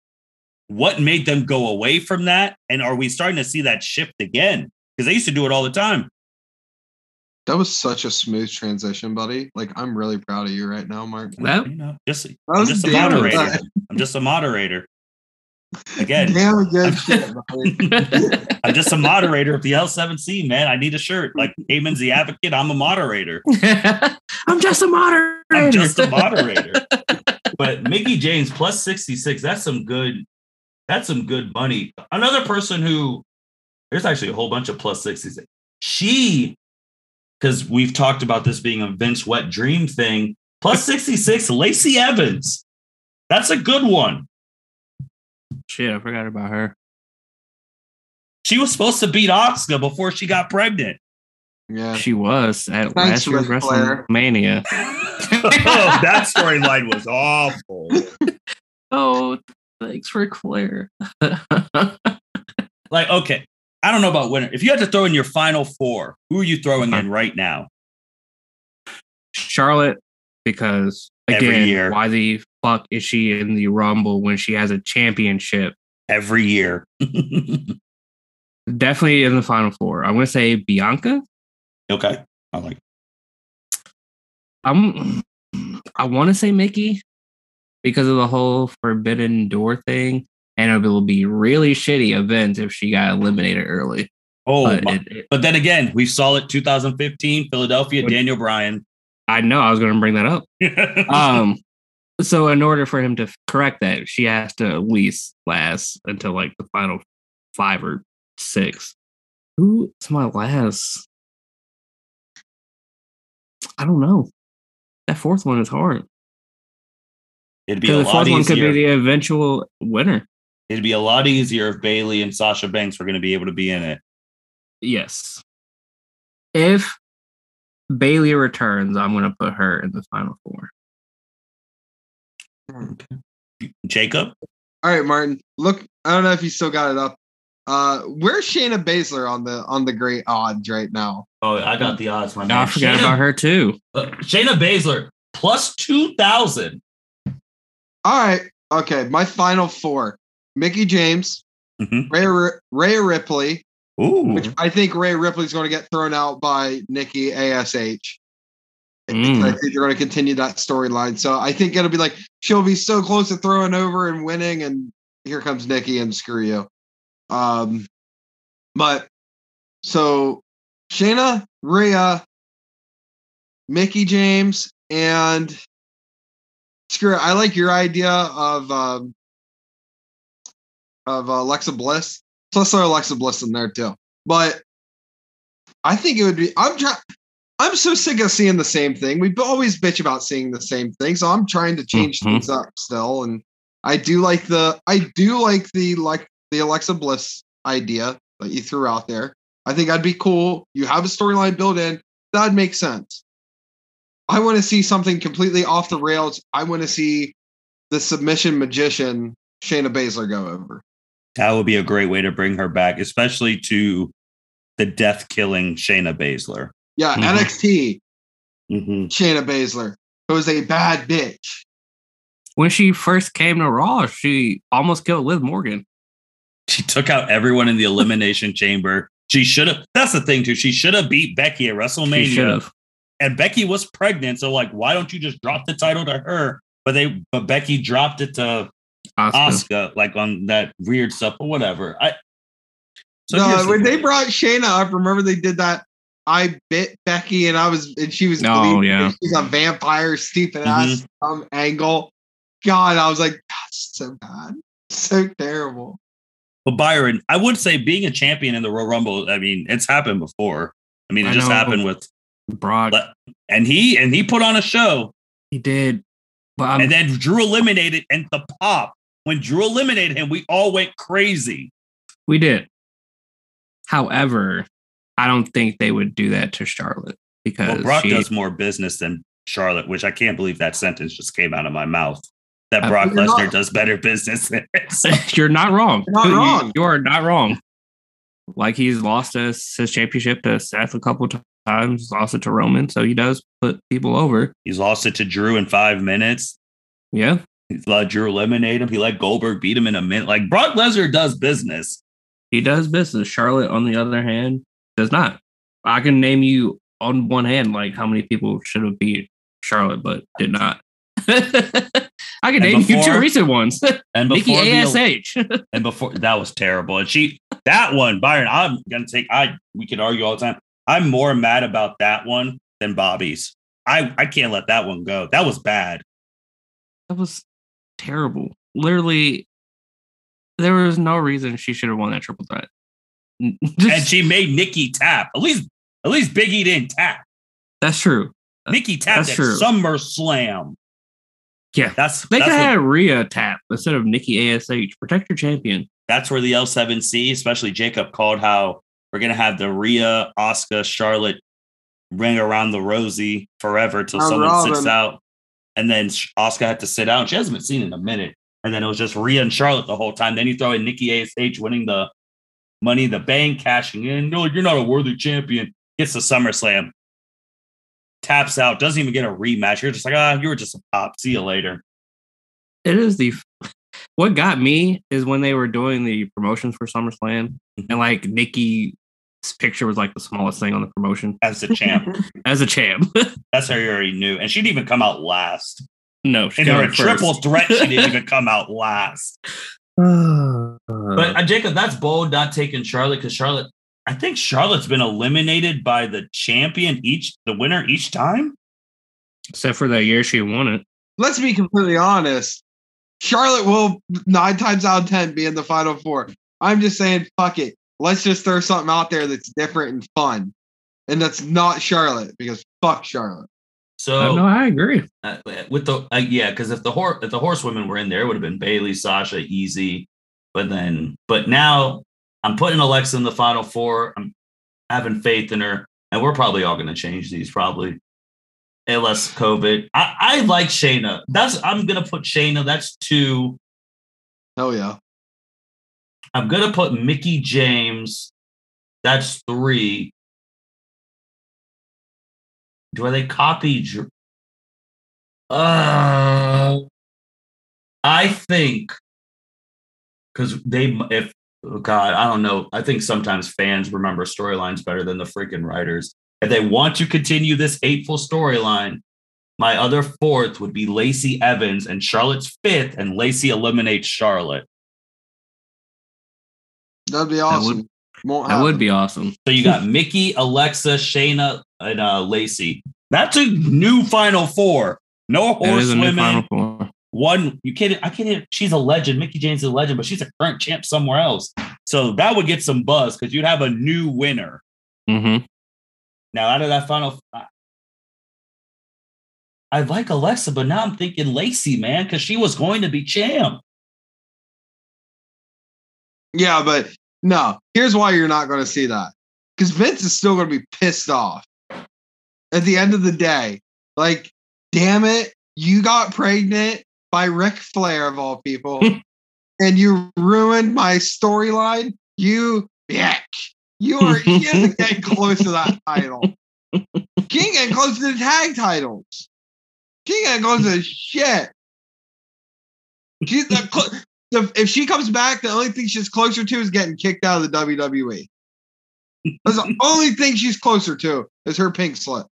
S1: what made them go away from that and are we starting to see that shift again? Because they used to do it all the time.
S2: That was such a smooth transition buddy like i'm really proud of you right now mark
S3: That
S1: You know, just I'm just a moderator.
S2: good.
S1: I'm just a moderator. Again,
S2: damn good shit.
S1: I'm just a moderator of the L7C, man. I need a shirt. Like Heyman's the advocate. I'm a moderator.
S3: I'm just a moderator.
S1: I'm just a moderator. but Mickie James plus 66, that's some good, that's some good money. Another person who there's actually a whole bunch of plus 66. She, because we've talked about this being a Vince wet dream thing, plus 66, Lacey Evans. That's a good one.
S3: Shit, I forgot about her.
S1: She was supposed to beat Asuka before she got pregnant.
S2: yeah
S3: She was at
S2: Thanks,
S3: last year's WrestleMania.
S1: oh, that storyline was awful.
S3: Oh, thanks, for Flair.
S1: Like, okay, I don't know about winner. If you had to throw in your final four, who are you throwing in uh-huh. right now?
S3: Charlotte, because
S1: Every
S3: again,
S1: year.
S3: why the fuck is she in the Rumble when she has a championship?
S1: Every year.
S3: Definitely in the final four. I'm gonna say Bianca.
S1: okay. I like
S3: I'm I want to say Mickie because of the whole Forbidden Door thing, and it will be really shitty event if she got eliminated early.
S1: Oh,
S3: But it- it-
S1: but then again, we saw it 2015, Philadelphia,
S3: But-
S1: Daniel Bryan.
S3: I know I was going to bring that up. Um, so in order for him to correct that, she has to at least last until like the final five or six. Who's my last? I don't know. That fourth one is hard.
S1: It'd be a
S3: the
S1: lot
S3: fourth one could be the eventual winner.
S1: It'd be a lot easier if Bayley and Sasha Banks were going to be able to be in it.
S3: Yes. If Bayley returns, I'm going to put her in the final four. Okay.
S1: Jacob,
S2: All right, Martin. Look, I don't know if you still got it up. Uh, where's Shayna Baszler on the on the great odds right now?
S1: oh, I got the odds. My
S3: I forgot about her too.
S1: Uh, Shayna Baszler plus two thousand.
S2: All right, okay. My final four: Mickie James,
S1: Mhm.
S2: Rhea Rhea Ripley,
S1: Ooh,
S2: which I think Rhea Ripley's going to get thrown out by Nikki Ash.
S3: Mm.
S2: I think they're going to continue that storyline. So I think it'll be like she'll be so close to throwing over and winning, and here comes Nikki and screw you. Um, but so Shayna, Rhea, Mickie James, and screw it. I like your idea of um, of Alexa Bliss. Plus, let's Alexa Bliss in there too. But I think it would be. I'm trying. I'm so sick of seeing the same thing. We always bitch about seeing the same thing, so I'm trying to change
S3: Mhm.
S2: things up still. And I do like the I do like the like the Alexa Bliss idea that you threw out there. I think that'd be cool. You have a storyline built in. That'd make sense. I want to see something completely off the rails. I want to see the submission magician Shayna Baszler go over.
S1: That would be a great way to bring her back, especially to the death killing Shayna Baszler.
S2: Yeah,
S3: Mhm.
S2: NXT
S1: hmm
S2: Shayna Baszler, who is a bad bitch.
S3: When she first came to Raw, she almost killed Liv Morgan.
S1: She took out everyone in the elimination chamber. She should have. That's the thing too. She should have beat Becky at WrestleMania,
S3: have.
S1: and Becky was pregnant. So like, why don't you just drop the title to her? But they, but Becky dropped it to
S3: Asuka.
S1: Oscar, like on that weird stuff or whatever. I. So
S2: no,
S1: here's the
S2: when they brought Shayna up, remember they did that. I bit Becky, and I was, and she was.
S3: Oh, yeah.
S2: and She's a vampire, stupid ass mm-hmm. some angle. God, I was like, that's so bad, so terrible.
S1: But Byron, I would say being a champion in the Royal Rumble. I mean, it's happened before. I mean, it
S3: I
S1: just
S3: know.
S1: happened with,
S3: Brock,
S1: and he and he put on a show.
S3: he did. But I'm,
S1: and then Drew eliminated and the pop. When Drew eliminated him, we all went crazy.
S3: we did. However, I don't think they would do that to Charlotte because
S1: Well, Brock
S3: she,
S1: does more business than Charlotte, which I can't believe that sentence just came out of my mouth. That
S3: Uh,
S1: Brock
S2: you're
S1: Lesnar
S2: not-
S1: does better business than
S3: you're not wrong.
S2: You're not
S3: You-
S2: wrong.
S3: You, are not wrong. Like he's lost us his championship to Seth a couple times, lost it to Roman, so he does put people over.
S1: He's lost it to Drew in five minutes.
S3: Yeah,
S1: He's let Drew eliminate him. He let Goldberg beat him in a minute. Like Brock Lesnar does business.
S3: he does business. Charlotte, on the other hand, does not. I can name you on one hand like how many people should have beat Charlotte, but did not. I can
S1: And
S3: name you two recent ones.
S1: And
S3: Nikki
S1: before the,
S3: Ash.
S1: and before that was terrible. And she that one, Byron, I'm gonna take I we could argue all the time. I'm more mad about that one than Bobby's. I, I can't let that one go. That was bad.
S3: that was terrible. Literally, there was no reason she should have won that triple threat.
S1: and she made Nikki tap. At least, at least Biggie didn't tap.
S3: that's true.
S1: Nikki tapped
S3: That's
S1: at
S3: true.
S1: SummerSlam.
S3: Yeah.
S1: That's
S3: They
S1: that's,
S3: could have had Rhea tap instead of Nikki Ash. Protect your champion.
S1: that's where the L7C, especially Jacob, called how we're gonna have the Rhea, Asuka, Charlotte ring around the Rosie forever till
S2: Round
S1: someone sits out, and then Asuka had to sit out. She hasn't been seen in a minute, and then it was just Rhea and Charlotte the whole time. Then you throw in Nikki Ash winning the Money the Bank, cashing in. No, you're not a worthy champion. Gets the SummerSlam, taps out, doesn't even get a rematch. You're just like, ah, you were just a pop. See you later.
S3: It is the what got me is when they were doing the promotions for SummerSlam and like Nikki's picture was like the smallest thing on the promotion
S1: As the champ.
S3: as a champ.
S1: That's how you already knew. And she didn't even come out last.
S3: no, she
S1: And in
S3: got
S1: a
S3: first.
S1: triple threat, she didn't even come out last.
S3: but
S1: But uh, Jacob, that's bold not taking Charlotte because Charlotte, I think Charlotte's been eliminated by the champion each, the winner each time.
S3: except for that year she won it.
S2: Let's be completely honest. Charlotte will nine times out of ten be in the final four. I'm just saying, fuck it. Let's just throw something out there that's different and fun. And that's not Charlotte because fuck Charlotte.
S1: So
S3: no, I agree.
S1: uh, with the uh, yeah, because if the horse if the horsewomen were in there, it would have been Bayley, Sasha, easy. But then, but now I'm putting Alexa in the final four. I'm having faith in her, and we're probably all going to change these probably, unless COVID. I, I like Shayna. That's I'm going to put Shayna. That's two.
S2: Hell yeah.
S1: I'm going to put Mickie James. That's three. Do they copy? Uh, I think because they, if oh God, I don't know. I think sometimes fans remember storylines better than the freaking writers. If they want to continue this hateful storyline, my other fourth would be Lacey Evans, and Charlotte's fifth, and Lacey eliminates Charlotte.
S2: That'd be awesome. Won't
S3: That would be awesome.
S1: So you got Mickie, Alexa, Shayna, and uh, Lacey. That's a new Final Four. No
S3: That is a new final four.
S1: One, you can't. I can't. She's a legend. Mickie James is a legend, but she's a current champ somewhere else. So that would get some buzz because you'd have a new winner.
S3: Mm-hmm.
S1: Now out of that final, I- I like Alexa, but now I'm thinking Lacey, man, because she was going to be champ.
S2: Yeah, but no. Here's why you're not going to see that. Because Vince is still going to be pissed off. At the end of the day, like, damn it, you got pregnant by Ric Flair of all people, and you ruined my storyline. You bitch. You are getting close to that title. King ain't close to the tag titles. King ain't getting close to shit. She's the, cl- the if she comes back, the only thing she's closer to is getting kicked out of the WWE. That's the only thing she's closer to is her pink slip.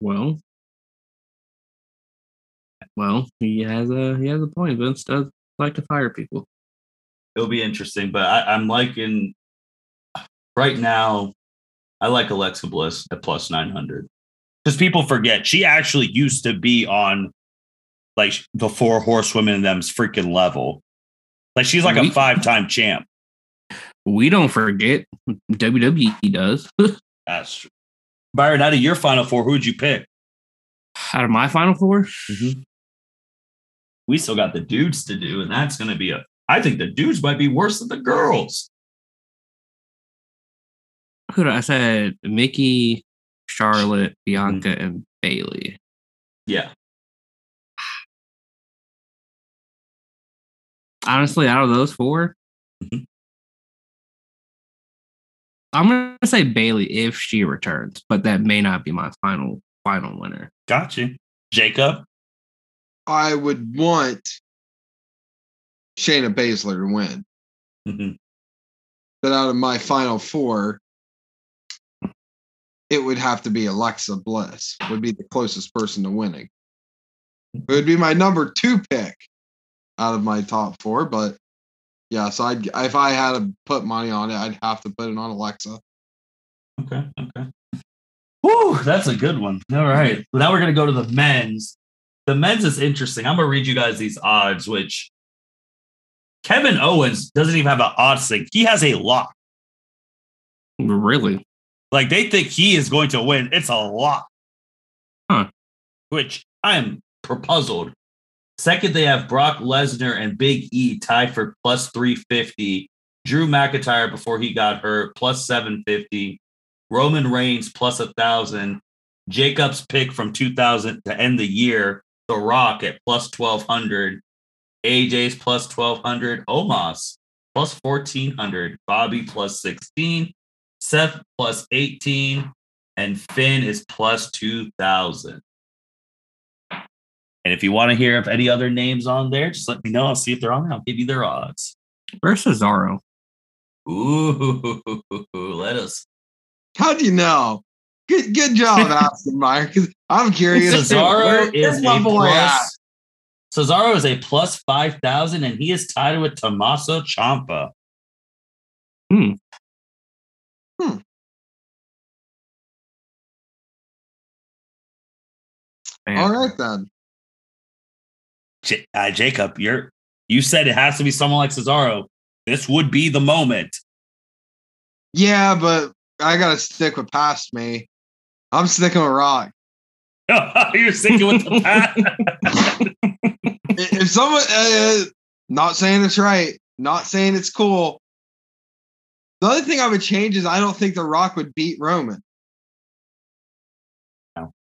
S3: Well, well, he has a he has a point. Vince does like to fire people.
S1: It'll be interesting, but I, I'm liking right now. I like Alexa Bliss at plus nine hundred because people forget she actually used to be on like the four horsewomen and them's freaking level. Like she's like a five time champ.
S3: We don't forget WWE does.
S1: That's true. Byron, out of your final four, who would you pick?
S3: Out of my final four, mm-hmm.
S1: We still got the dudes to do, and that's going to be a. I think the dudes might be worse than the girls.
S3: who do I said Mickie, Charlotte, Bianca, mm-hmm. and Bayley.
S1: Yeah,
S3: Honestly, out of those 4
S1: Mhm.
S3: I'm gonna say Bayley if she returns, but that may not be my final final winner.
S1: got you, Jacob.
S2: I would want Shayna Baszler to win.
S1: Mhm.
S2: But out of my final four, it would have to be Alexa Bliss, would be the closest person to winning. It would be my number two pick out of my top four, but yeah, so I'd, if I had to put money on it, I'd have to put it on Alexa.
S1: Okay, okay. Whew, that's a good one. All right. Well, now we're going to go to the men's. The men's is interesting. I'm going to read you guys these odds, which Kevin Owens doesn't even have an odds thing. He has a lock.
S3: Really?
S1: Like they think he is going to win. It's a lock.
S3: Huh.
S1: Which I'm puzzled. Second, they have Brock Lesnar and Big E tied for plus 350. Drew McIntyre before he got hurt, plus 750. Roman Reigns plus a thousand. Jacob's pick from 2000 to end the year, The Rock at plus 1200. AJ's plus 1200. Omos plus 1400, Bobby plus 16, Seth plus 18, and Finn is plus 2000. And if you want to hear of any other names on there, just let me know. I'll see if they're on there. I'll give you their odds.
S3: Where's Cesaro?
S1: Ooh, let us.
S2: How'd you know? Good, good job, Aston Meyer. Because I'm curious.
S1: Cesaro
S2: Where-
S1: is
S2: where's my
S1: a
S2: boy
S1: plus. Cesaro is a plus 5,000 and he is tied with Tommaso Ciampa. Hmm.
S3: Man,
S2: All right then.
S1: J- uh, Jacob, you're you said it has to be someone like Cesaro. This would be the moment.
S2: Yeah, but I gotta stick with past me. I'm sticking with Rock.
S1: you're sticking with the
S2: past. If someone, uh, not saying it's right, not saying it's cool. The other thing I would change is I don't think The Rock would beat Roman.
S1: No.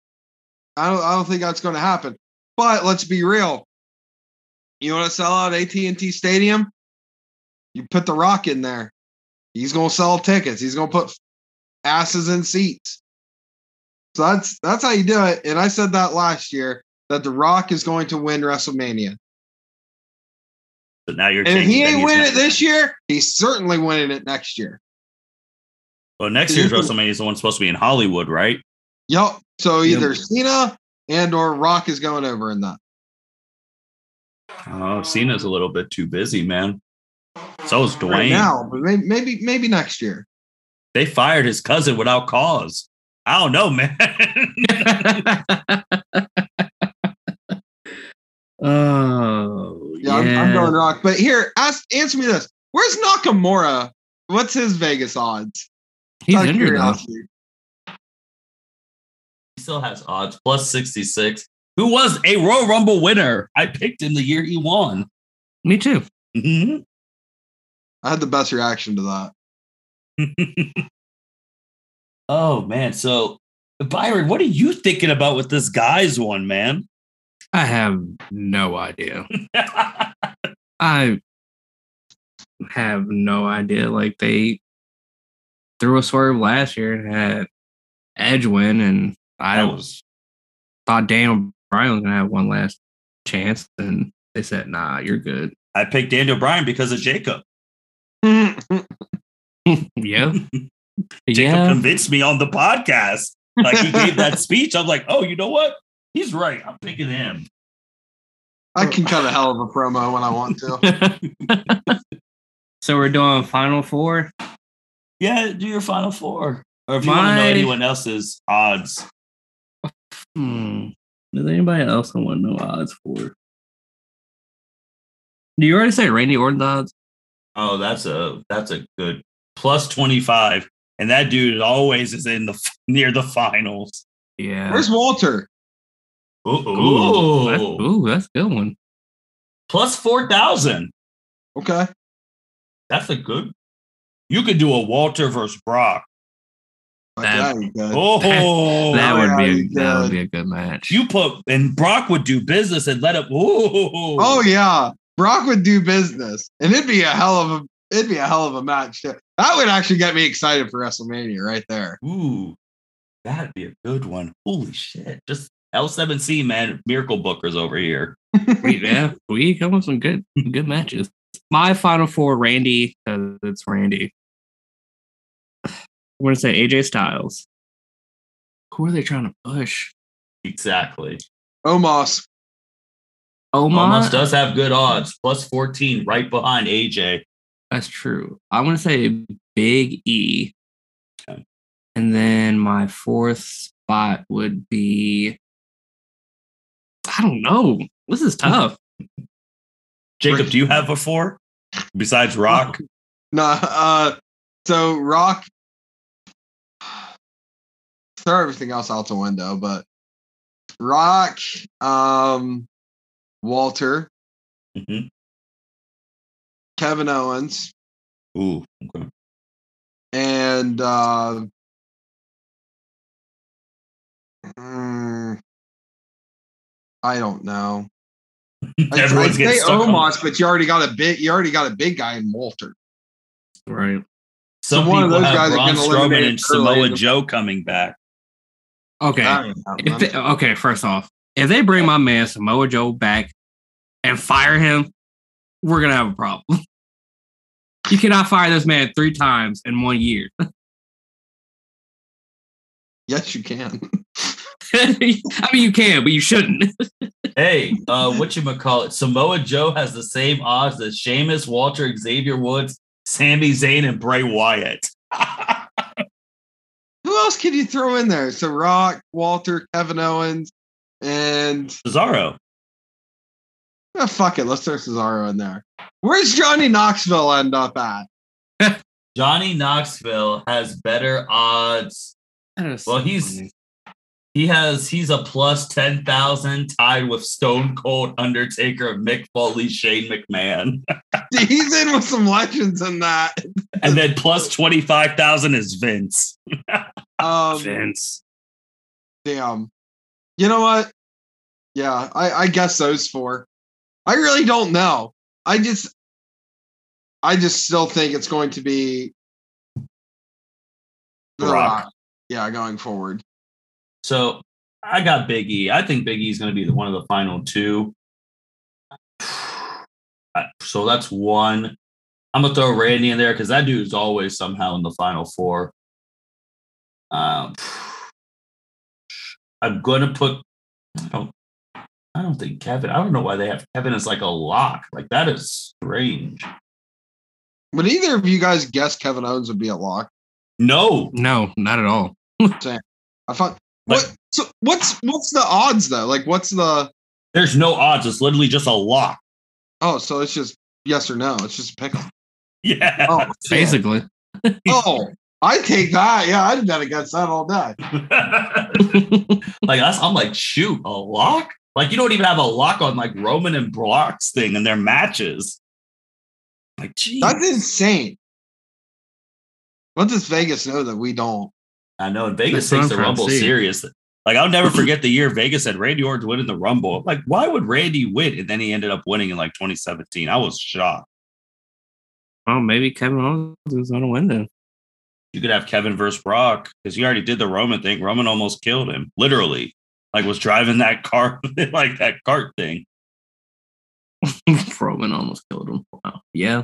S2: I don't. I don't think that's going to happen. But let's be real. You want to sell out AT and T Stadium? You put The Rock in there. He's going to sell tickets. He's going to put asses in seats. So that's that's how you do it. And I said that last year that The Rock is going to win WrestleMania.
S1: But now you're
S2: And if he ain't winning it this year, he's certainly winning it next year.
S1: Well, next year's WrestleMania is the one supposed to be in Hollywood, right?
S2: Yep. So
S3: Yep.
S2: either Cena and or Rock is going over in that.
S1: Oh, Cena's a little bit too busy, man. So is Dwayne.
S2: Right now, but maybe, maybe maybe next year.
S1: They fired his cousin without cause. I don't know, man.
S3: oh,
S2: Yeah, I'm, I'm going Rock. But here, ask answer me this: Where's Nakamura? What's his Vegas odds?
S3: He's injured though.
S1: he still has odds plus 66. Who was a Royal Rumble winner? I picked him the year he won.
S3: Me too.
S1: Mhm.
S2: I had the best reaction to that.
S1: oh man. So Byron, what are you thinking about with this guy's one, man?
S3: I have no idea. I have no idea. Like they threw a swerve last year and had Edge win, and I
S1: that was
S3: thought Daniel Bryan was gonna have one last chance, and they said, "Nah, you're good."
S1: I picked Daniel Bryan because of Jacob.
S3: yeah,
S1: Jacob
S3: yeah.
S1: convinced me on the podcast. Like he gave that speech. I'm like, oh, you know what? He's right. I'm picking him.
S2: I can cut a hell of a promo when I want to.
S3: so we're doing final four.
S1: Yeah, do your final four. Or if you want to know anyone else's odds.
S3: Hmm. Does anybody else want to know odds for? Do you already say Randy Orton's odds?
S1: Oh, that's a that's a good plus 25. And that dude always is in the near the finals.
S3: Yeah.
S2: Where's Walter?
S1: Ooh,
S3: Ooh, that's, ooh, that's a good one.
S1: plus 4,000.
S2: Okay.
S1: That's a good. You could do a Walter versus Brock.
S3: That-.
S1: Oh,
S3: that
S2: Oh,
S3: would be a, that would be a good match.
S1: you put and Brock would do business and let him. Ooh.
S2: Oh yeah, Brock would do business, and it'd be a hell of a it'd be a hell of a match. too. That would actually get me excited for WrestleMania right there.
S1: Ooh, that'd be a good one. Holy shit! Just L7C man, miracle bookers over here.
S3: we, yeah, we come with some good good matches. My final four, Randy, because it's Randy. I'm gonna say AJ Styles. Who are they trying to push?
S1: Exactly.
S2: Omos,
S3: Omos,
S1: Almost does have good odds, plus 14, right behind AJ.
S3: That's true. I'm gonna say Big E.
S1: Okay.
S3: And then my fourth spot would be I don't know. This is tough.
S1: Jacob, do you have a four besides Rock?
S2: no, uh, so Rock. Throw everything else out the window, but Rock, um, Walter,
S1: Mhm.
S2: Kevin Owens,
S1: Ooh, okay.
S2: and uh, mm, I don't know. I'd, I'd say
S1: getting stuck. on-
S2: Omos, but you already got a big you already got a big guy in Walter.
S3: Right.
S1: Some
S2: So one of those
S1: have
S2: guys have
S1: Braun Strowman
S2: eliminated
S1: and Samoa. Joe coming back.
S3: Okay.
S2: That
S3: If they- okay, first off, if they bring my man Samoa Joe back and fire him, we're gonna have a problem. you cannot fire this man three times in one year.
S2: yes, you can.
S3: I mean, you can, but you shouldn't.
S1: Hey, uh, what you call it? Samoa Joe has the same odds as Sheamus, Walter, Xavier Woods, Sami Zayn, and Bray Wyatt.
S2: Who else can you throw in there? So Rock, Walter, Kevin Owens, and
S1: Cesaro.
S2: oh, fuck it. Let's throw Cesaro in there. Where's Johnny Knoxville end up at?
S1: Johnny Knoxville has better odds. Well, he's- He has he's a plus ten thousand, tied with Stone Cold Undertaker, Mick Foley, Shane McMahon,
S2: He's in with some legends in that.
S1: and then plus twenty five thousand is Vince.
S2: Um,
S3: Vince.
S2: damn. You know what? Yeah, I, I guess those four. I really don't know. I just, I just still think it's going to be The
S1: Rock.
S2: Yeah, going forward.
S1: So I got Big E. I think Big E is going to be the, one of the final two. So that's one. I'm gonna throw Randy in there because that dude is always somehow in the final four. Um, I'm gonna put. I don't. I don't think Kevin. I don't know why they have Kevin as like a lock. Like that is strange.
S2: Would either of you guys guess Kevin Owens would be a lock?
S1: No,
S3: No, not at all.
S2: I thought.
S1: But-
S2: What? So what's what's the odds though? Like, what's the?
S1: there's no odds. It's literally just a lock.
S2: Oh, so it's just yes or no. It's just a pick 'em.
S1: Yeah.
S2: Oh.
S3: Basically.
S2: Oh, I take that. Yeah, I'd bet against that all day.
S1: like that's, I'm like, shoot, a lock? Like you don't even have a lock on like Roman and Brock's thing and their matches. Like, geez.
S2: That's insane. What does Vegas know that we don't?
S1: I know. And Vegas
S3: That's
S1: takes the
S3: to
S1: Rumble
S3: see.
S1: serious. Like I'll never forget the year Vegas had Randy Orton winning the Rumble. Like, why would Randy win? And then he ended up winning in like 2017. I was shocked.
S3: Well, maybe Kevin Owens is gonna win then.
S1: You could have Kevin versus Brock because he already did the Roman thing. Roman almost killed him, literally. Like was driving that car, like that cart thing.
S3: Roman almost killed him. Wow. Yeah.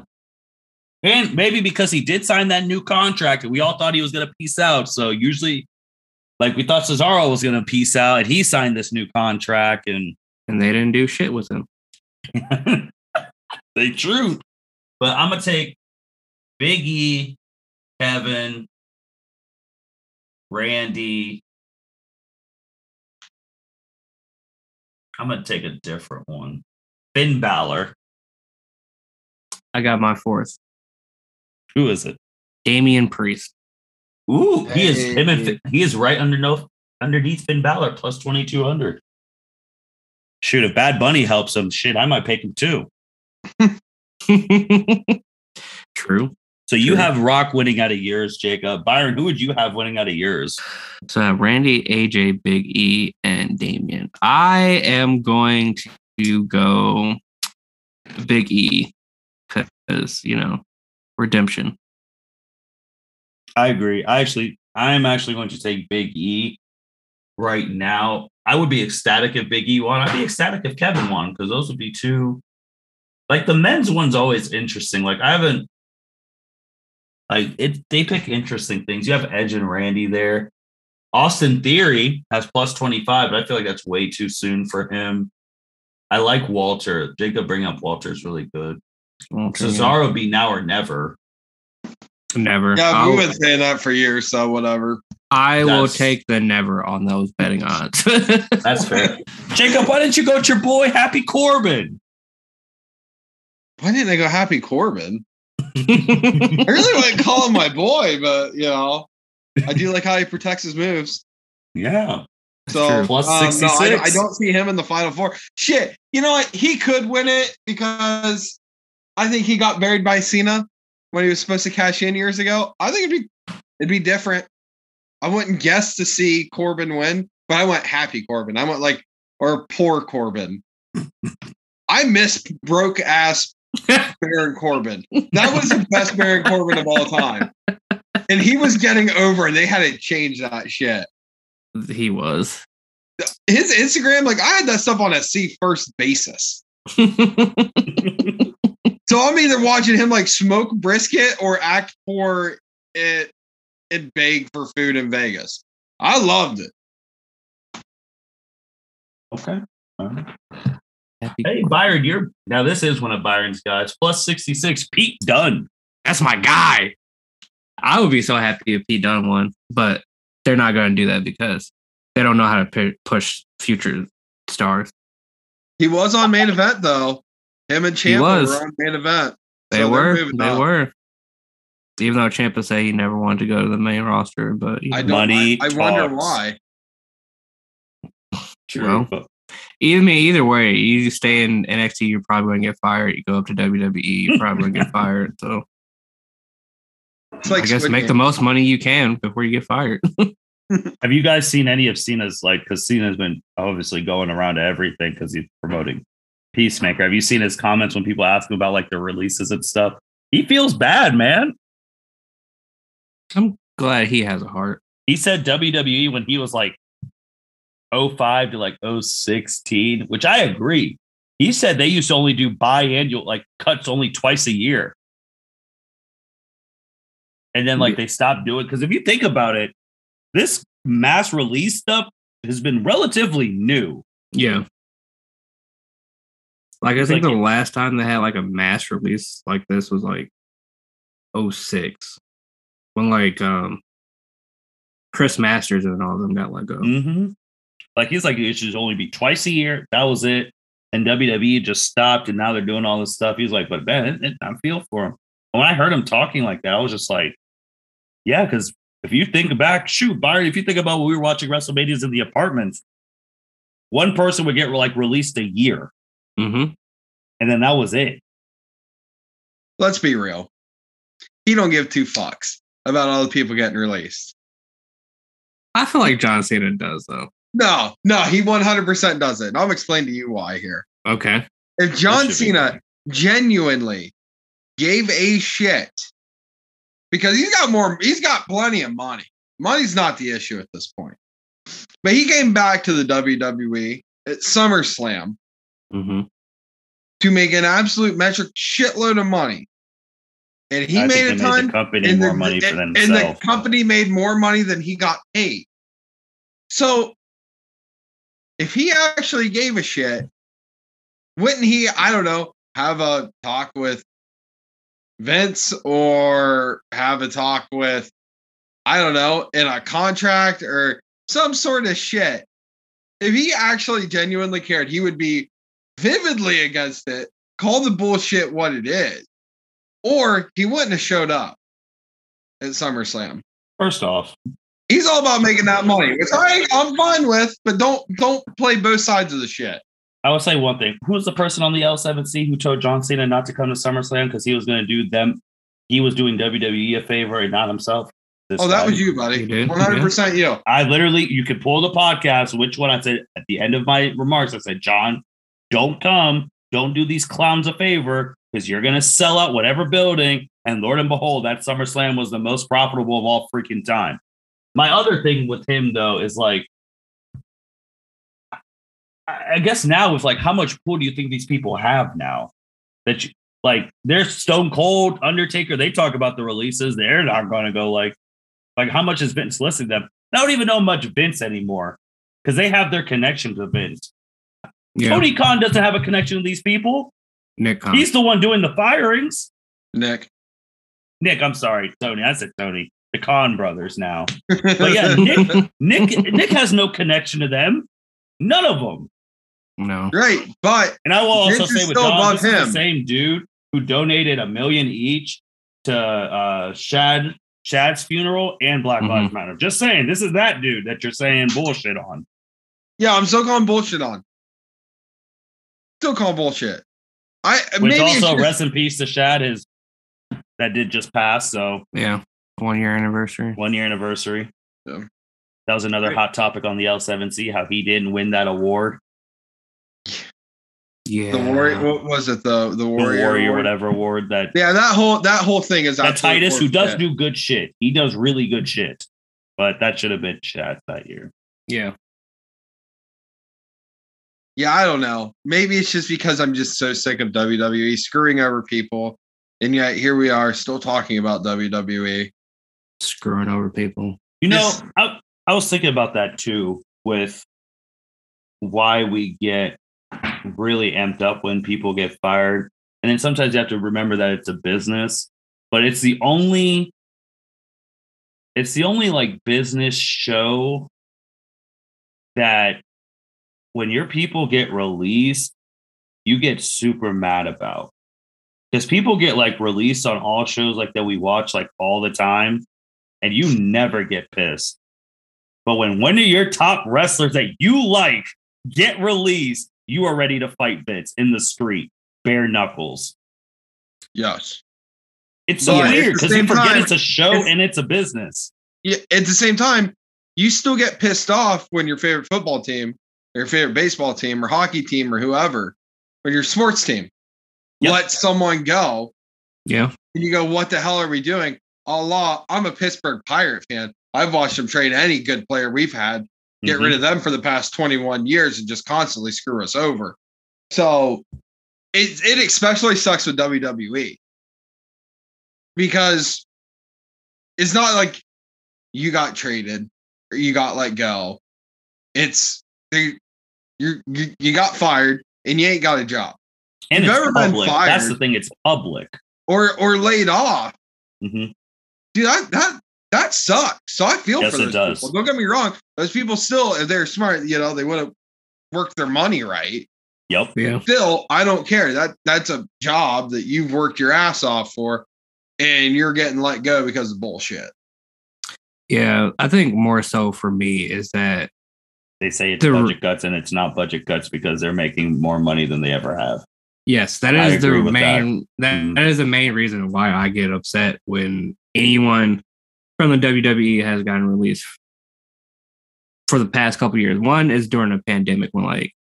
S1: And maybe because he did sign that new contract and we all thought he was going to peace out. So usually, like we thought Cesaro was going to peace out and he signed this new contract and
S3: And they didn't do shit with him.
S1: they true. But I'm going to take Big E, Kevin, Randy. I'm going to take a different one. Finn Balor.
S3: I got my fourth.
S1: Who is it?
S3: Damian Priest.
S1: Ooh, he is him and he is right under no underneath Finn Balor plus twenty two hundred. Shoot, if Bad Bunny helps him, shit, I might pick him too.
S3: True.
S1: So you
S3: Sure.
S1: have Rock winning out of yours, Jacob. Byron, who would you have winning out of yours?
S3: So I have Randy, AJ, Big E, and Damian. I am going to go Big E because you know redemption.
S1: I agree. I actually, I am actually going to take Big E right now. I would be ecstatic if Big E won. I'd be ecstatic if Kevin won because those would be two. Like the men's one's always interesting. Like I haven't, like it. They pick interesting things. You have Edge and Randy there. Austin Theory has plus twenty five, but I feel like that's way too soon for him. I like Walter. Jacob bring up Walter is really good. Cesaro would be now or never.
S3: never.
S2: Yeah,
S3: I'll-
S2: we've been saying that for years, so whatever.
S3: I will take the never on those betting odds.
S1: That's fair. Jacob, why didn't you go to your boy Happy Corbin?
S2: Why didn't I go Happy Corbin? I really wouldn't call him my boy, but you know, I do like how he protects his moves.
S1: Yeah.
S2: So.
S1: Plus
S2: um, no, I,
S1: 66.
S2: I don't see him in the final four. Shit, you know what? He could win it because I think he got buried by Cena when he was supposed to cash in years ago. I think it'd be it'd be different. I wouldn't guess to see Corbin win, but I went happy Corbin. I went like or poor Corbin. I miss broke ass Baron Corbin. That was the best Baron Corbin of all time. And he was getting over, and they had to change that shit.
S3: he was.
S2: His Instagram, like I had that stuff on a see first basis. So I'm either watching him like smoke brisket or act for it and beg for food in Vegas. I loved it.
S1: Okay. All right. Hey, Byron, you're now. This is one of Byron's guys. Plus 66. Pete Dunne.
S3: That's my guy. I would be so happy if Pete Dunne won, but they're not going to do that because they don't know how to pu- push future stars.
S2: He was on main event though. Him and
S3: He
S2: Ciampa
S3: was.
S2: were on main event.
S3: They
S2: So
S3: were. They
S2: up.
S3: were. Even though Ciampa said he never wanted to go to the main roster, but you
S2: I
S3: know,
S2: don't.
S1: Money
S2: I, I wonder
S1: talks.
S2: why.
S3: Well, either me, either way, you stay in NXT, you're probably going to get fired. You go up to WWE, you're probably going to get fired. So
S2: It's like
S3: I guess
S2: Squid
S3: make the most money you can before you get fired.
S1: Have you guys seen any of Cena's like? Because Cena's been obviously going around to everything because he's promoting Peacemaker. Have you seen his comments when people ask him about like the releases and stuff? He feels bad, man.
S3: I'm glad he has a heart.
S1: He said WWE when he was like 05 to like 016, which I agree. He said they used to only do biannual, like cuts only twice a year. And then like they stopped doing because if you think about it, this mass release stuff has been relatively new.
S3: Yeah. Like I think
S1: like-
S3: the last time they had like a mass release like this was like 06. When like um Chris Masters and all of them got let go.
S1: Mm-hmm. Like he's like it should only be twice a year. That was it. And WWE just stopped, and now they're doing all this stuff. He's like, but Ben, I feel for him. When I heard him talking like that, I was just like, yeah, because if you think back, shoot, Byron, if you think about when we were watching WrestleManias in the apartments, one person would get like released a year,
S3: Mm-hmm.
S1: and then that was it.
S2: Let's be real. He don't give two fucks about all the people getting released.
S3: I feel like John Cena does though.
S2: No, no, he 100% does it. And I'll explain to you why here.
S3: Okay.
S2: If John
S1: That should be
S2: Cena genuinely gave a shit because he's got more, he's got plenty of money. Money's not the issue at this point. But he came back to the WWE at SummerSlam
S3: Mm-hmm.
S2: to make an absolute metric shitload of money. And he
S1: I
S2: made a ton.
S1: the company
S2: and
S1: more
S2: the,
S1: money for
S2: and,
S1: themselves.
S2: and the company made more money than he got paid. So if he actually gave a shit, wouldn't he, I don't know, have a talk with Vince or have a talk with, I don't know, in a contract or some sort of shit? If he actually genuinely cared, he would be vividly against it, call the bullshit what it is, or he wouldn't have showed up at SummerSlam.
S1: First off,
S2: He's all about making that money, which I I'm fine with, but don't don't play both sides of the shit.
S1: I will say one thing. Who was the person on the L7C who told John Cena not to come to SummerSlam because he was going to do them? He was doing WWE a favor and not himself. This
S2: Oh, that
S1: guy.
S2: was you, buddy. One hundred percent you.
S1: I literally, you could pull the podcast. Which one I said at the end of my remarks? I said, John, don't come. Don't do these clowns a favor because you're going to sell out whatever building. And Lord and behold, that SummerSlam was the most profitable of all freaking time. My other thing with him, though, is like, I I guess now with like, how much pull do you think these people have now? That you like, they're Stone Cold, Undertaker. They talk about the releases. They're not going to go like, like how much is Vince listing them? I don't even know much Vince anymore because they have their connection to Vince.
S3: Yeah.
S1: Tony Khan doesn't have a connection to these people.
S3: Nick Khan.
S1: He's the one doing the firings.
S2: Nick.
S1: Nick, I'm sorry, Tony. I said Tony. The Khan brothers now. But yeah, Nick, Nick, Nick has no connection to them. None of them.
S3: No.
S2: Right, but
S1: And I will also say with
S2: still
S1: John,
S2: above
S1: this is
S2: him.
S1: the same dude who donated a million each to uh, Shad Shad's funeral and Black
S3: Mhm.
S1: Lives Matter. Just saying, this is that dude that you're saying bullshit on.
S2: yeah, I'm still calling bullshit on. Still calling bullshit. I
S1: Which
S2: maybe it's
S1: also
S2: just-
S1: rest in peace to Shad, is that did just pass. So
S3: Yeah. One year anniversary.
S1: one year anniversary.
S2: Yeah.
S1: That was another
S2: Right.
S1: hot topic on the L7C, how he didn't win that award.
S3: Yeah.
S2: The warrior. What was it? The the
S1: The
S2: warrior.
S1: warrior,
S2: award?
S1: whatever award that
S2: Yeah, that whole that whole thing is
S1: that Titus, who does
S2: forfeit.
S1: do good shit. He does really good shit. But that should have been chat that year.
S3: Yeah.
S2: Yeah, I don't know. Maybe it's just because I'm just so sick of WWE screwing over people, and yet here we are still talking about. WWE.
S3: Screwing over people.
S1: You know,
S2: Yes.
S1: I, I was thinking about that too with why we get really amped up when people get fired. And then sometimes you have to remember that it's a business, but it's the only it's the only like business show that when your people get released, you get super mad about. Because people get like released on all shows like that we watch like all the time, and you never get pissed. But when one of your top wrestlers that you like get released, you are ready to fight Vince in the street, bare knuckles.
S2: Yes.
S1: It's so
S2: But at
S1: weird because you forget
S2: time,
S1: it's a show
S2: it's-
S1: and it's a business.
S2: Yeah. At the same time, you still get pissed off when your favorite football team, or your favorite baseball team, or hockey team, or whoever, when your sports team
S1: Yep.
S2: let someone go,
S3: Yeah.
S2: and you go, "What the hell are we doing?" Allah, I'm a Pittsburgh Pirate fan. I've watched them trade any good player we've had. Get
S1: Mhm.
S2: rid of them for the past 21 years and just constantly screw us over. So it it especially sucks with WWE because it's not like you got traded or you got let go. It's they you you you got fired and you ain't got a job
S1: and
S2: You've
S1: it's
S2: ever been
S1: public. That's the thing. It's public.
S2: or or laid off.
S1: Mhm.
S2: Dude, that that that sucks. So I feel
S1: Yes,
S2: for
S1: it
S2: those
S1: does.
S2: people. Don't get me wrong; those people still, if they're smart, you know, they would have worked their money right.
S1: Yep.
S3: Yeah.
S2: Still, I don't care. That that's a job that you've worked your ass off for, and you're getting let go because of bullshit.
S3: Yeah. I think more so for me is that
S1: They say it's
S3: The-
S1: budget cuts and it's not budget cuts because they're making more money than they ever have.
S3: Yes, that is the
S1: agree with that.
S3: main that,
S1: Mhm.
S3: that is the main reason why I get upset when anyone from the WWE has gotten released for the past couple years. One is during a pandemic when like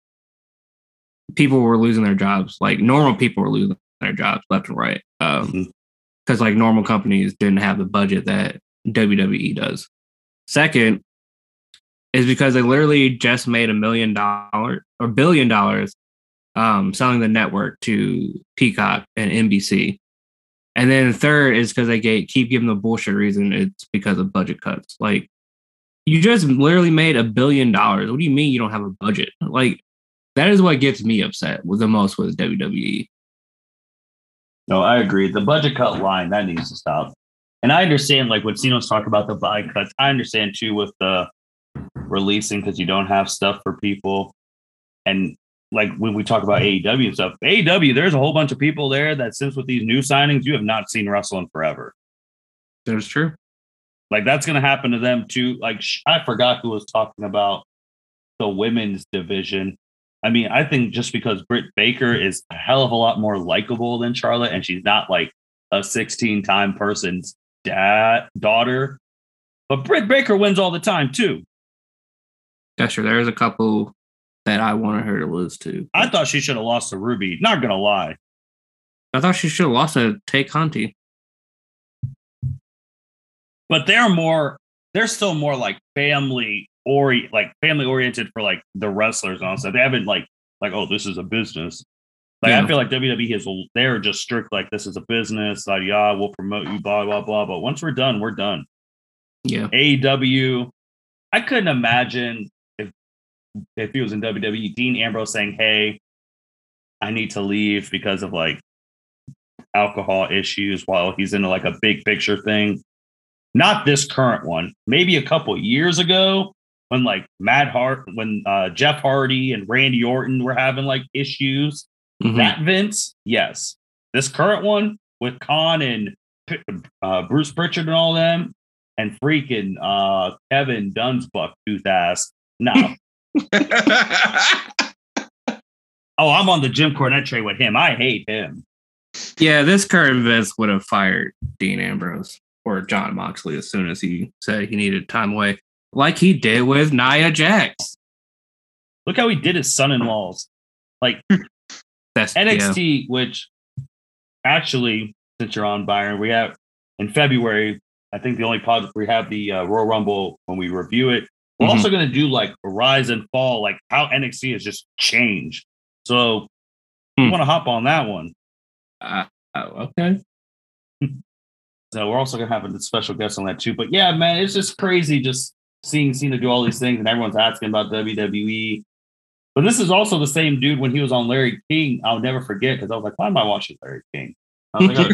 S3: people were losing their jobs, like normal people were losing their jobs left and right. Um
S1: Mhm.
S3: because like normal companies didn't have the budget that WWE does. Second is because they literally just made a million dollar or billion dollars um, selling the network to Peacock and NBC. And then third is because they get, keep giving the bullshit reason it's because of budget cuts. Like you just literally made a billion dollars. What do you mean you don't have a budget? Like that is what gets me upset with the most with. WWE.
S1: No, I agree. The budget cut line that needs to stop. And I understand, like when Cino's talk about the buy cuts, I understand too with the releasing because you don't have stuff for people. And like when we talk about AEW and stuff, AEW, there's a whole bunch of people there that since with these new signings, you have not seen wrestling forever.
S3: That's true.
S1: Like that's going to happen to them too. Like sh- I forgot who was talking about the women's division. I mean, I think just because Britt Baker is a hell of a lot more likable than Charlotte, and she's not like a 16 time person's dad daughter, but Britt Baker wins all the time too.
S3: That's true. There's a couple that I wanted her to lose to.
S1: I thought she should have lost to Ruby. Not gonna lie.
S3: I thought she should have lost to Tay Conti.
S1: but they're more they're still more like family or like family oriented for like the wrestlers and all stuff. They haven't like like oh this is a business. Like
S3: Yeah.
S1: I feel like WWE is they're just strict like this is a business. Like yeah, we'll promote you blah blah blah. But once we're done, we're done.
S3: Yeah.
S1: AEW, I couldn't imagine if he was in WWE, Dean Ambrose saying, "Hey, I need to leave because of like alcohol issues," while he's in like a big picture thing. Not this current one. Maybe a couple years ago when like Matt Hart, when uh, Jeff Hardy and Randy Orton were having like issues.
S3: Mhm.
S1: That Vince, yes. This current one with Khan and uh, Bruce Pritchard and all them, and freaking uh, Kevin Dunn's buck tooth ass. No. oh, I'm on the Jim Cornette train with him. I hate him.
S3: Yeah, this current Vince would have fired Dean Ambrose or Jon Moxley as soon as he said he needed time away, like he did with Nia Jax.
S1: Look how he did his son-in-laws. Like
S3: That's yeah.
S1: NXT, which actually, since you're on Byron, we have in February. I think the only pod we have the uh, Royal Rumble when we review it. We're
S3: Mhm.
S1: also going to do like rise and fall, like how NXT has just changed. So,
S3: Hmm.
S1: you want to hop on that one?
S3: Uh, oh, okay.
S1: So we're also gonna have a special guest on that too. But yeah, man, it's just crazy just seeing Cena do all these things and everyone's asking about WWE. But this is also the same dude when he was on Larry King. I'll never forget because I was like, why am I watching Larry King? I was like, oh,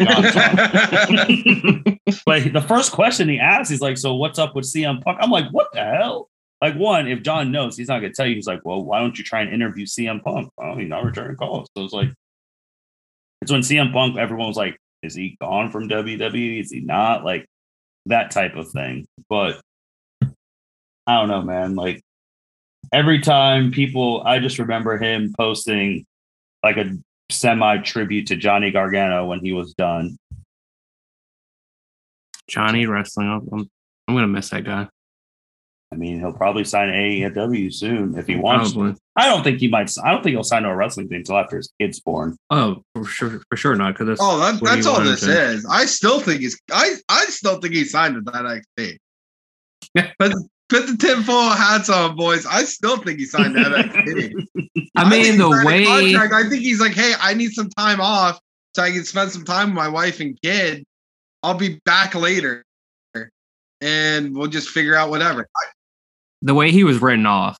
S1: but the first question he asked, he's like, So what's up with CM Punk? I'm like, what the hell? Like, one, if John knows, he's not gonna tell you. He's like, Well, why don't you try and interview CM Punk? Oh, he's not returning calls. So it's like it's when CM Punk, everyone was like, Is he gone from WWE? Is he not? Like that type of thing. But I don't know, man. Like every time people I just remember him posting like a semi tribute to Johnny Gargano when he was done.
S3: Johnny wrestling. I'm, I'm, I'm gonna miss that guy.
S1: I mean, he'll probably sign AEW soon if he wants. to.
S3: Probably.
S1: I don't think he might. I don't think he'll sign to a wrestling thing until after his kid's born.
S3: Oh, for sure, for sure not. Because
S2: oh, that, that's all this
S3: to-
S2: is. I still think he's. I I still think he signed with that NXT. Put put the tinfoil hats on, boys. I still think he signed that NXT.
S3: I mean,
S2: he
S3: the way
S2: contract. I think he's like, hey, I need some time off so I can spend some time with my wife and kid. I'll be back later, and we'll just figure out whatever.
S3: The way he was written off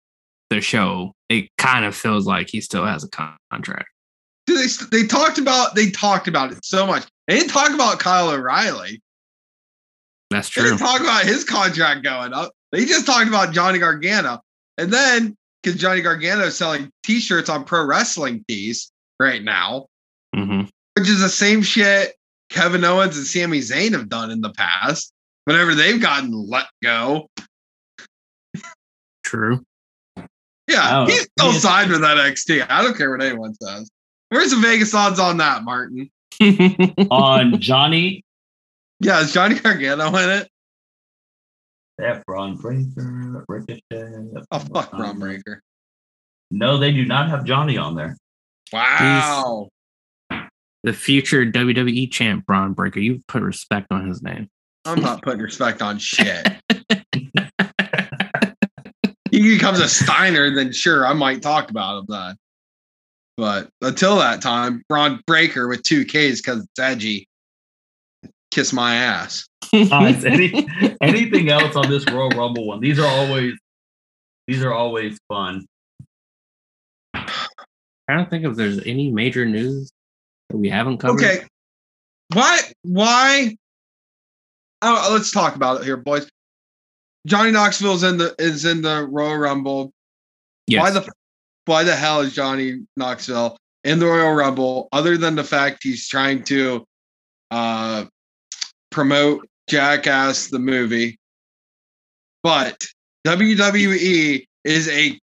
S3: the show, it kind of feels like he still has a con- contract.
S2: They, they talked about they talked about it so much. They didn't talk about Kyle O'Reilly.
S3: That's
S2: They
S3: true.
S2: didn't talk about his contract going up. They just talked about Johnny Gargano. And then because Johnny Gargano is selling t-shirts on pro wrestling tees right now,
S3: hmm
S2: which is the same shit Kevin Owens and Sami Zayn have done in the past. Whenever they've gotten let go.
S3: True.
S2: Yeah,
S1: don't
S2: he's still
S1: He
S2: signed with that XT. I don't care what anyone says. Where's the Vegas odds on that, Martin?
S1: On Johnny,
S2: Yeah, is Johnny Gargano in it?
S1: that Bron Breakker, Ricochet.
S2: Oh fuck, um, Bron Breakker.
S1: No, they do not have Johnny on there.
S2: Wow.
S3: the future WWE champ, Bron Breakker. You put respect on his name.
S2: I'm not putting respect on shit. he becomes a Steiner, then sure, I might talk about him then. But until that time, Bron Breakker with two Ks because it's edgy. Kiss my ass.
S1: Oh, Guys, any, anything else on this Royal Rumble one? These are always these are always fun.
S3: I don't think if there's any major news that we haven't covered.
S2: Okay. Why? Why? Oh, let's talk about it here, boys. Johnny Knoxville's in the is in the Royal Rumble.
S3: Yes.
S2: Why the why the hell is Johnny Knoxville in the Royal Rumble other than the fact he's trying to uh promote Jackass the movie? But WWE is a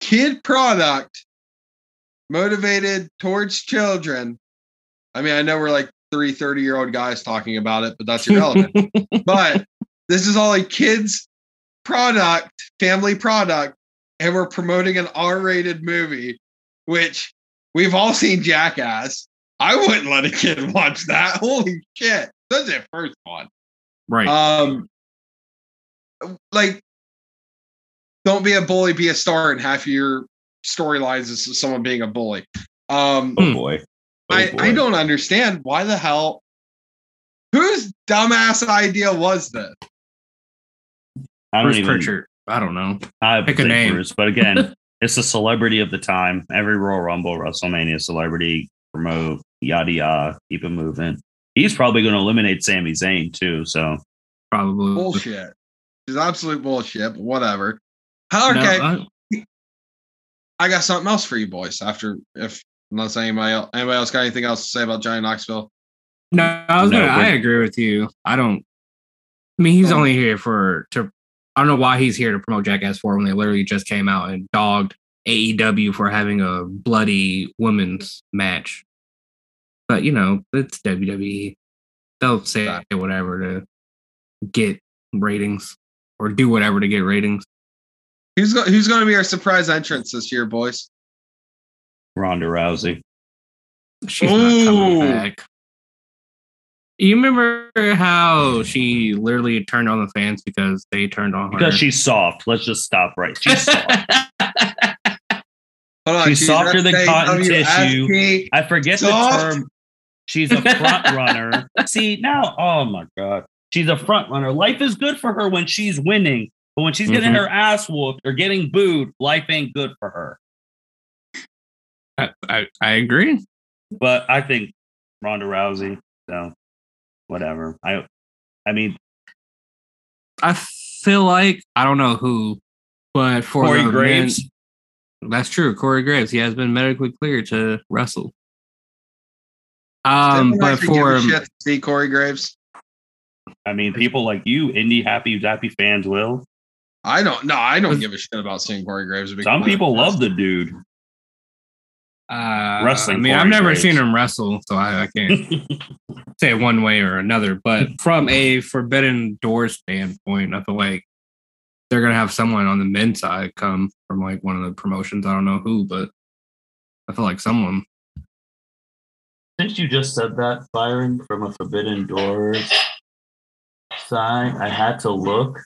S2: kid product motivated towards children. I mean, I know we're like three 30 year old guys talking about it, but that's irrelevant but this is all a kids product, family product, and we're promoting an R-rated movie, which we've all seen Jackass. I wouldn't let a kid watch that. Holy shit. That's the first one.
S3: right.
S2: Um like don't be a bully, be a star, and half your storylines is someone being a bully. Um
S1: Oh boy. Oh,
S2: I, I don't understand why the hell whose dumbass idea was this?
S1: I don't
S3: Bruce
S1: even.
S3: Pritchard. I don't know.
S1: I
S3: Pick a
S1: think
S3: name.
S1: Bruce, but again, it's a celebrity of the time. Every Royal Rumble, WrestleMania celebrity promote yada yada, keep it moving. He's probably going to eliminate Sami Zayn too. So
S3: Probably.
S2: bullshit. It's absolute bullshit, but whatever.
S3: No,
S2: Okay,
S3: I-
S2: I got something else for you boys. After if unless anybody else, anybody else got anything else to say about Johnny Knoxville?
S3: No, I was
S1: No,
S3: gonna. I agree with you. I don't. I mean, he's only here for to. I don't know why he's here to promote Jackass Four when they literally just came out and dogged AEW for having a bloody women's match. But you know, it's WWE. They'll say
S2: Right.
S3: whatever to get ratings or do whatever to get ratings.
S2: Who's go, who's going to be our surprise entrance this year, boys?
S1: Ronda Rousey.
S3: She's not coming back. You remember how she literally turned on the fans because they turned on her?
S1: Because she's soft. Let's just stop right. She's soft.
S2: Hold on,
S1: She's softer than cotton tissue. I forget
S2: Soft?
S1: the term. She's a front runner. See now, oh my god, she's a front runner. Life is good for her when she's winning, but when she's getting
S3: Mhm.
S1: her ass whooped or getting booed, life ain't good for her.
S3: I, I, I agree.
S1: But I think Ronda Rousey, so whatever. I, I mean,
S3: I feel like I don't know who, but for
S1: Corey
S3: the
S1: Graves.
S3: men- that's true. Corey Graves, he has been medically cleared to wrestle. Um,
S2: Anyone
S3: but
S2: actually give a
S3: for
S2: shit to see Corey Graves.
S1: I mean, people like you, indie happy, zappy fans will.
S2: I don't. No, I don't give a shit about seeing Corey Graves. to
S1: Some people love the dude.
S3: Uh,
S1: Wrestling
S3: I mean, I've never
S1: Graves.
S3: seen him wrestle, so I, I can't say one way or another. But from a Forbidden Door standpoint, I feel like they're gonna have someone on the men's side come from like one of the promotions. I don't know who, but I feel like someone.
S1: Since you just said that, Byron, from a Forbidden Doors side, I had to look.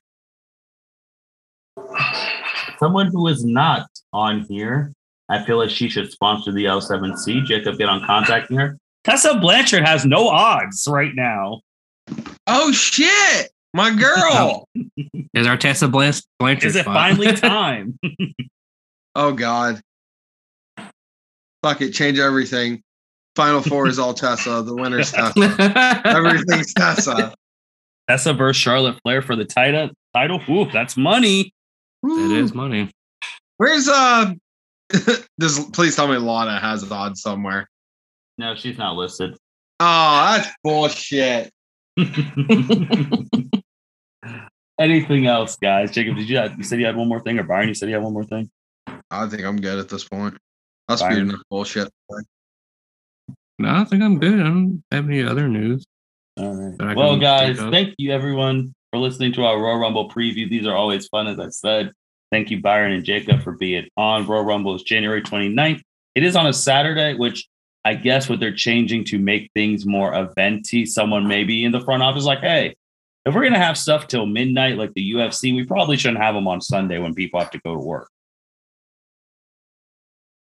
S1: Someone who is not on here, I feel like she should sponsor the L7C. Jacob, get on contacting her. Tessa Blanchard has no odds right now.
S2: Oh shit, my girl.
S3: Is our Tessa Blanch- Blanchard?
S1: Is it
S3: spot.
S1: finally time?
S2: oh god. Fuck it, change everything. Final four is all Tessa. The winner's Tessa. Everything's Tessa.
S1: Tessa versus Charlotte Flair for the title. Title. Ooh, that's money.
S3: it is money.
S2: Where's uh? this please tell me Lana has odds somewhere.
S1: No, she's not listed.
S2: Oh, that's bullshit.
S1: Anything else, guys? Jacob, did you have, you said you had one more thing, or Byron? You said you had one more thing.
S2: I think I'm good at this point. I'll
S1: Fine.
S2: speed enough bullshit.
S3: No, I think I'm good. I don't have any other news.
S1: All right. Well, guys, thank you everyone for listening to our Royal Rumble preview. These are always fun, as I said. Thank you, Byron and Jacob, for being on. Royal Rumble is January 29th. It is on a Saturday, which I guess what they're changing to make things more eventy. Someone maybe in the front office like, hey, if we're gonna have stuff till midnight like the UFC, we probably shouldn't have them on Sunday when people have to go to work.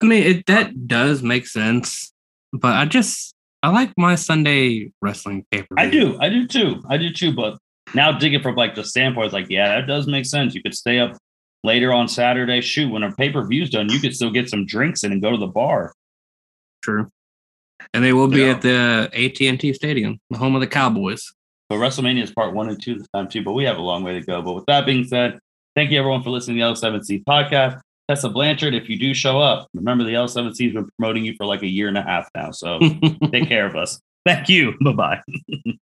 S3: I mean, it, that does make sense, but I just I like my Sunday wrestling paper.
S1: I do, I do too, I do too. But now digging from like the standpoint, it's like, yeah, that does make sense. You could stay up later on Saturday. Shoot, when a pay per view's done, you could still get some drinks in and go to the bar.
S3: True. And they will be
S2: Yeah.
S3: at the AT and T Stadium, the home of the Cowboys.
S1: But WrestleMania is part one and two this time too. But we have a long way to go. But with that being said, thank you everyone for listening to the L7C podcast. Tessa Blanchard, if you do show up, remember the L7C has been promoting you for like a year and a half now. So take care of us. Thank you. Bye bye.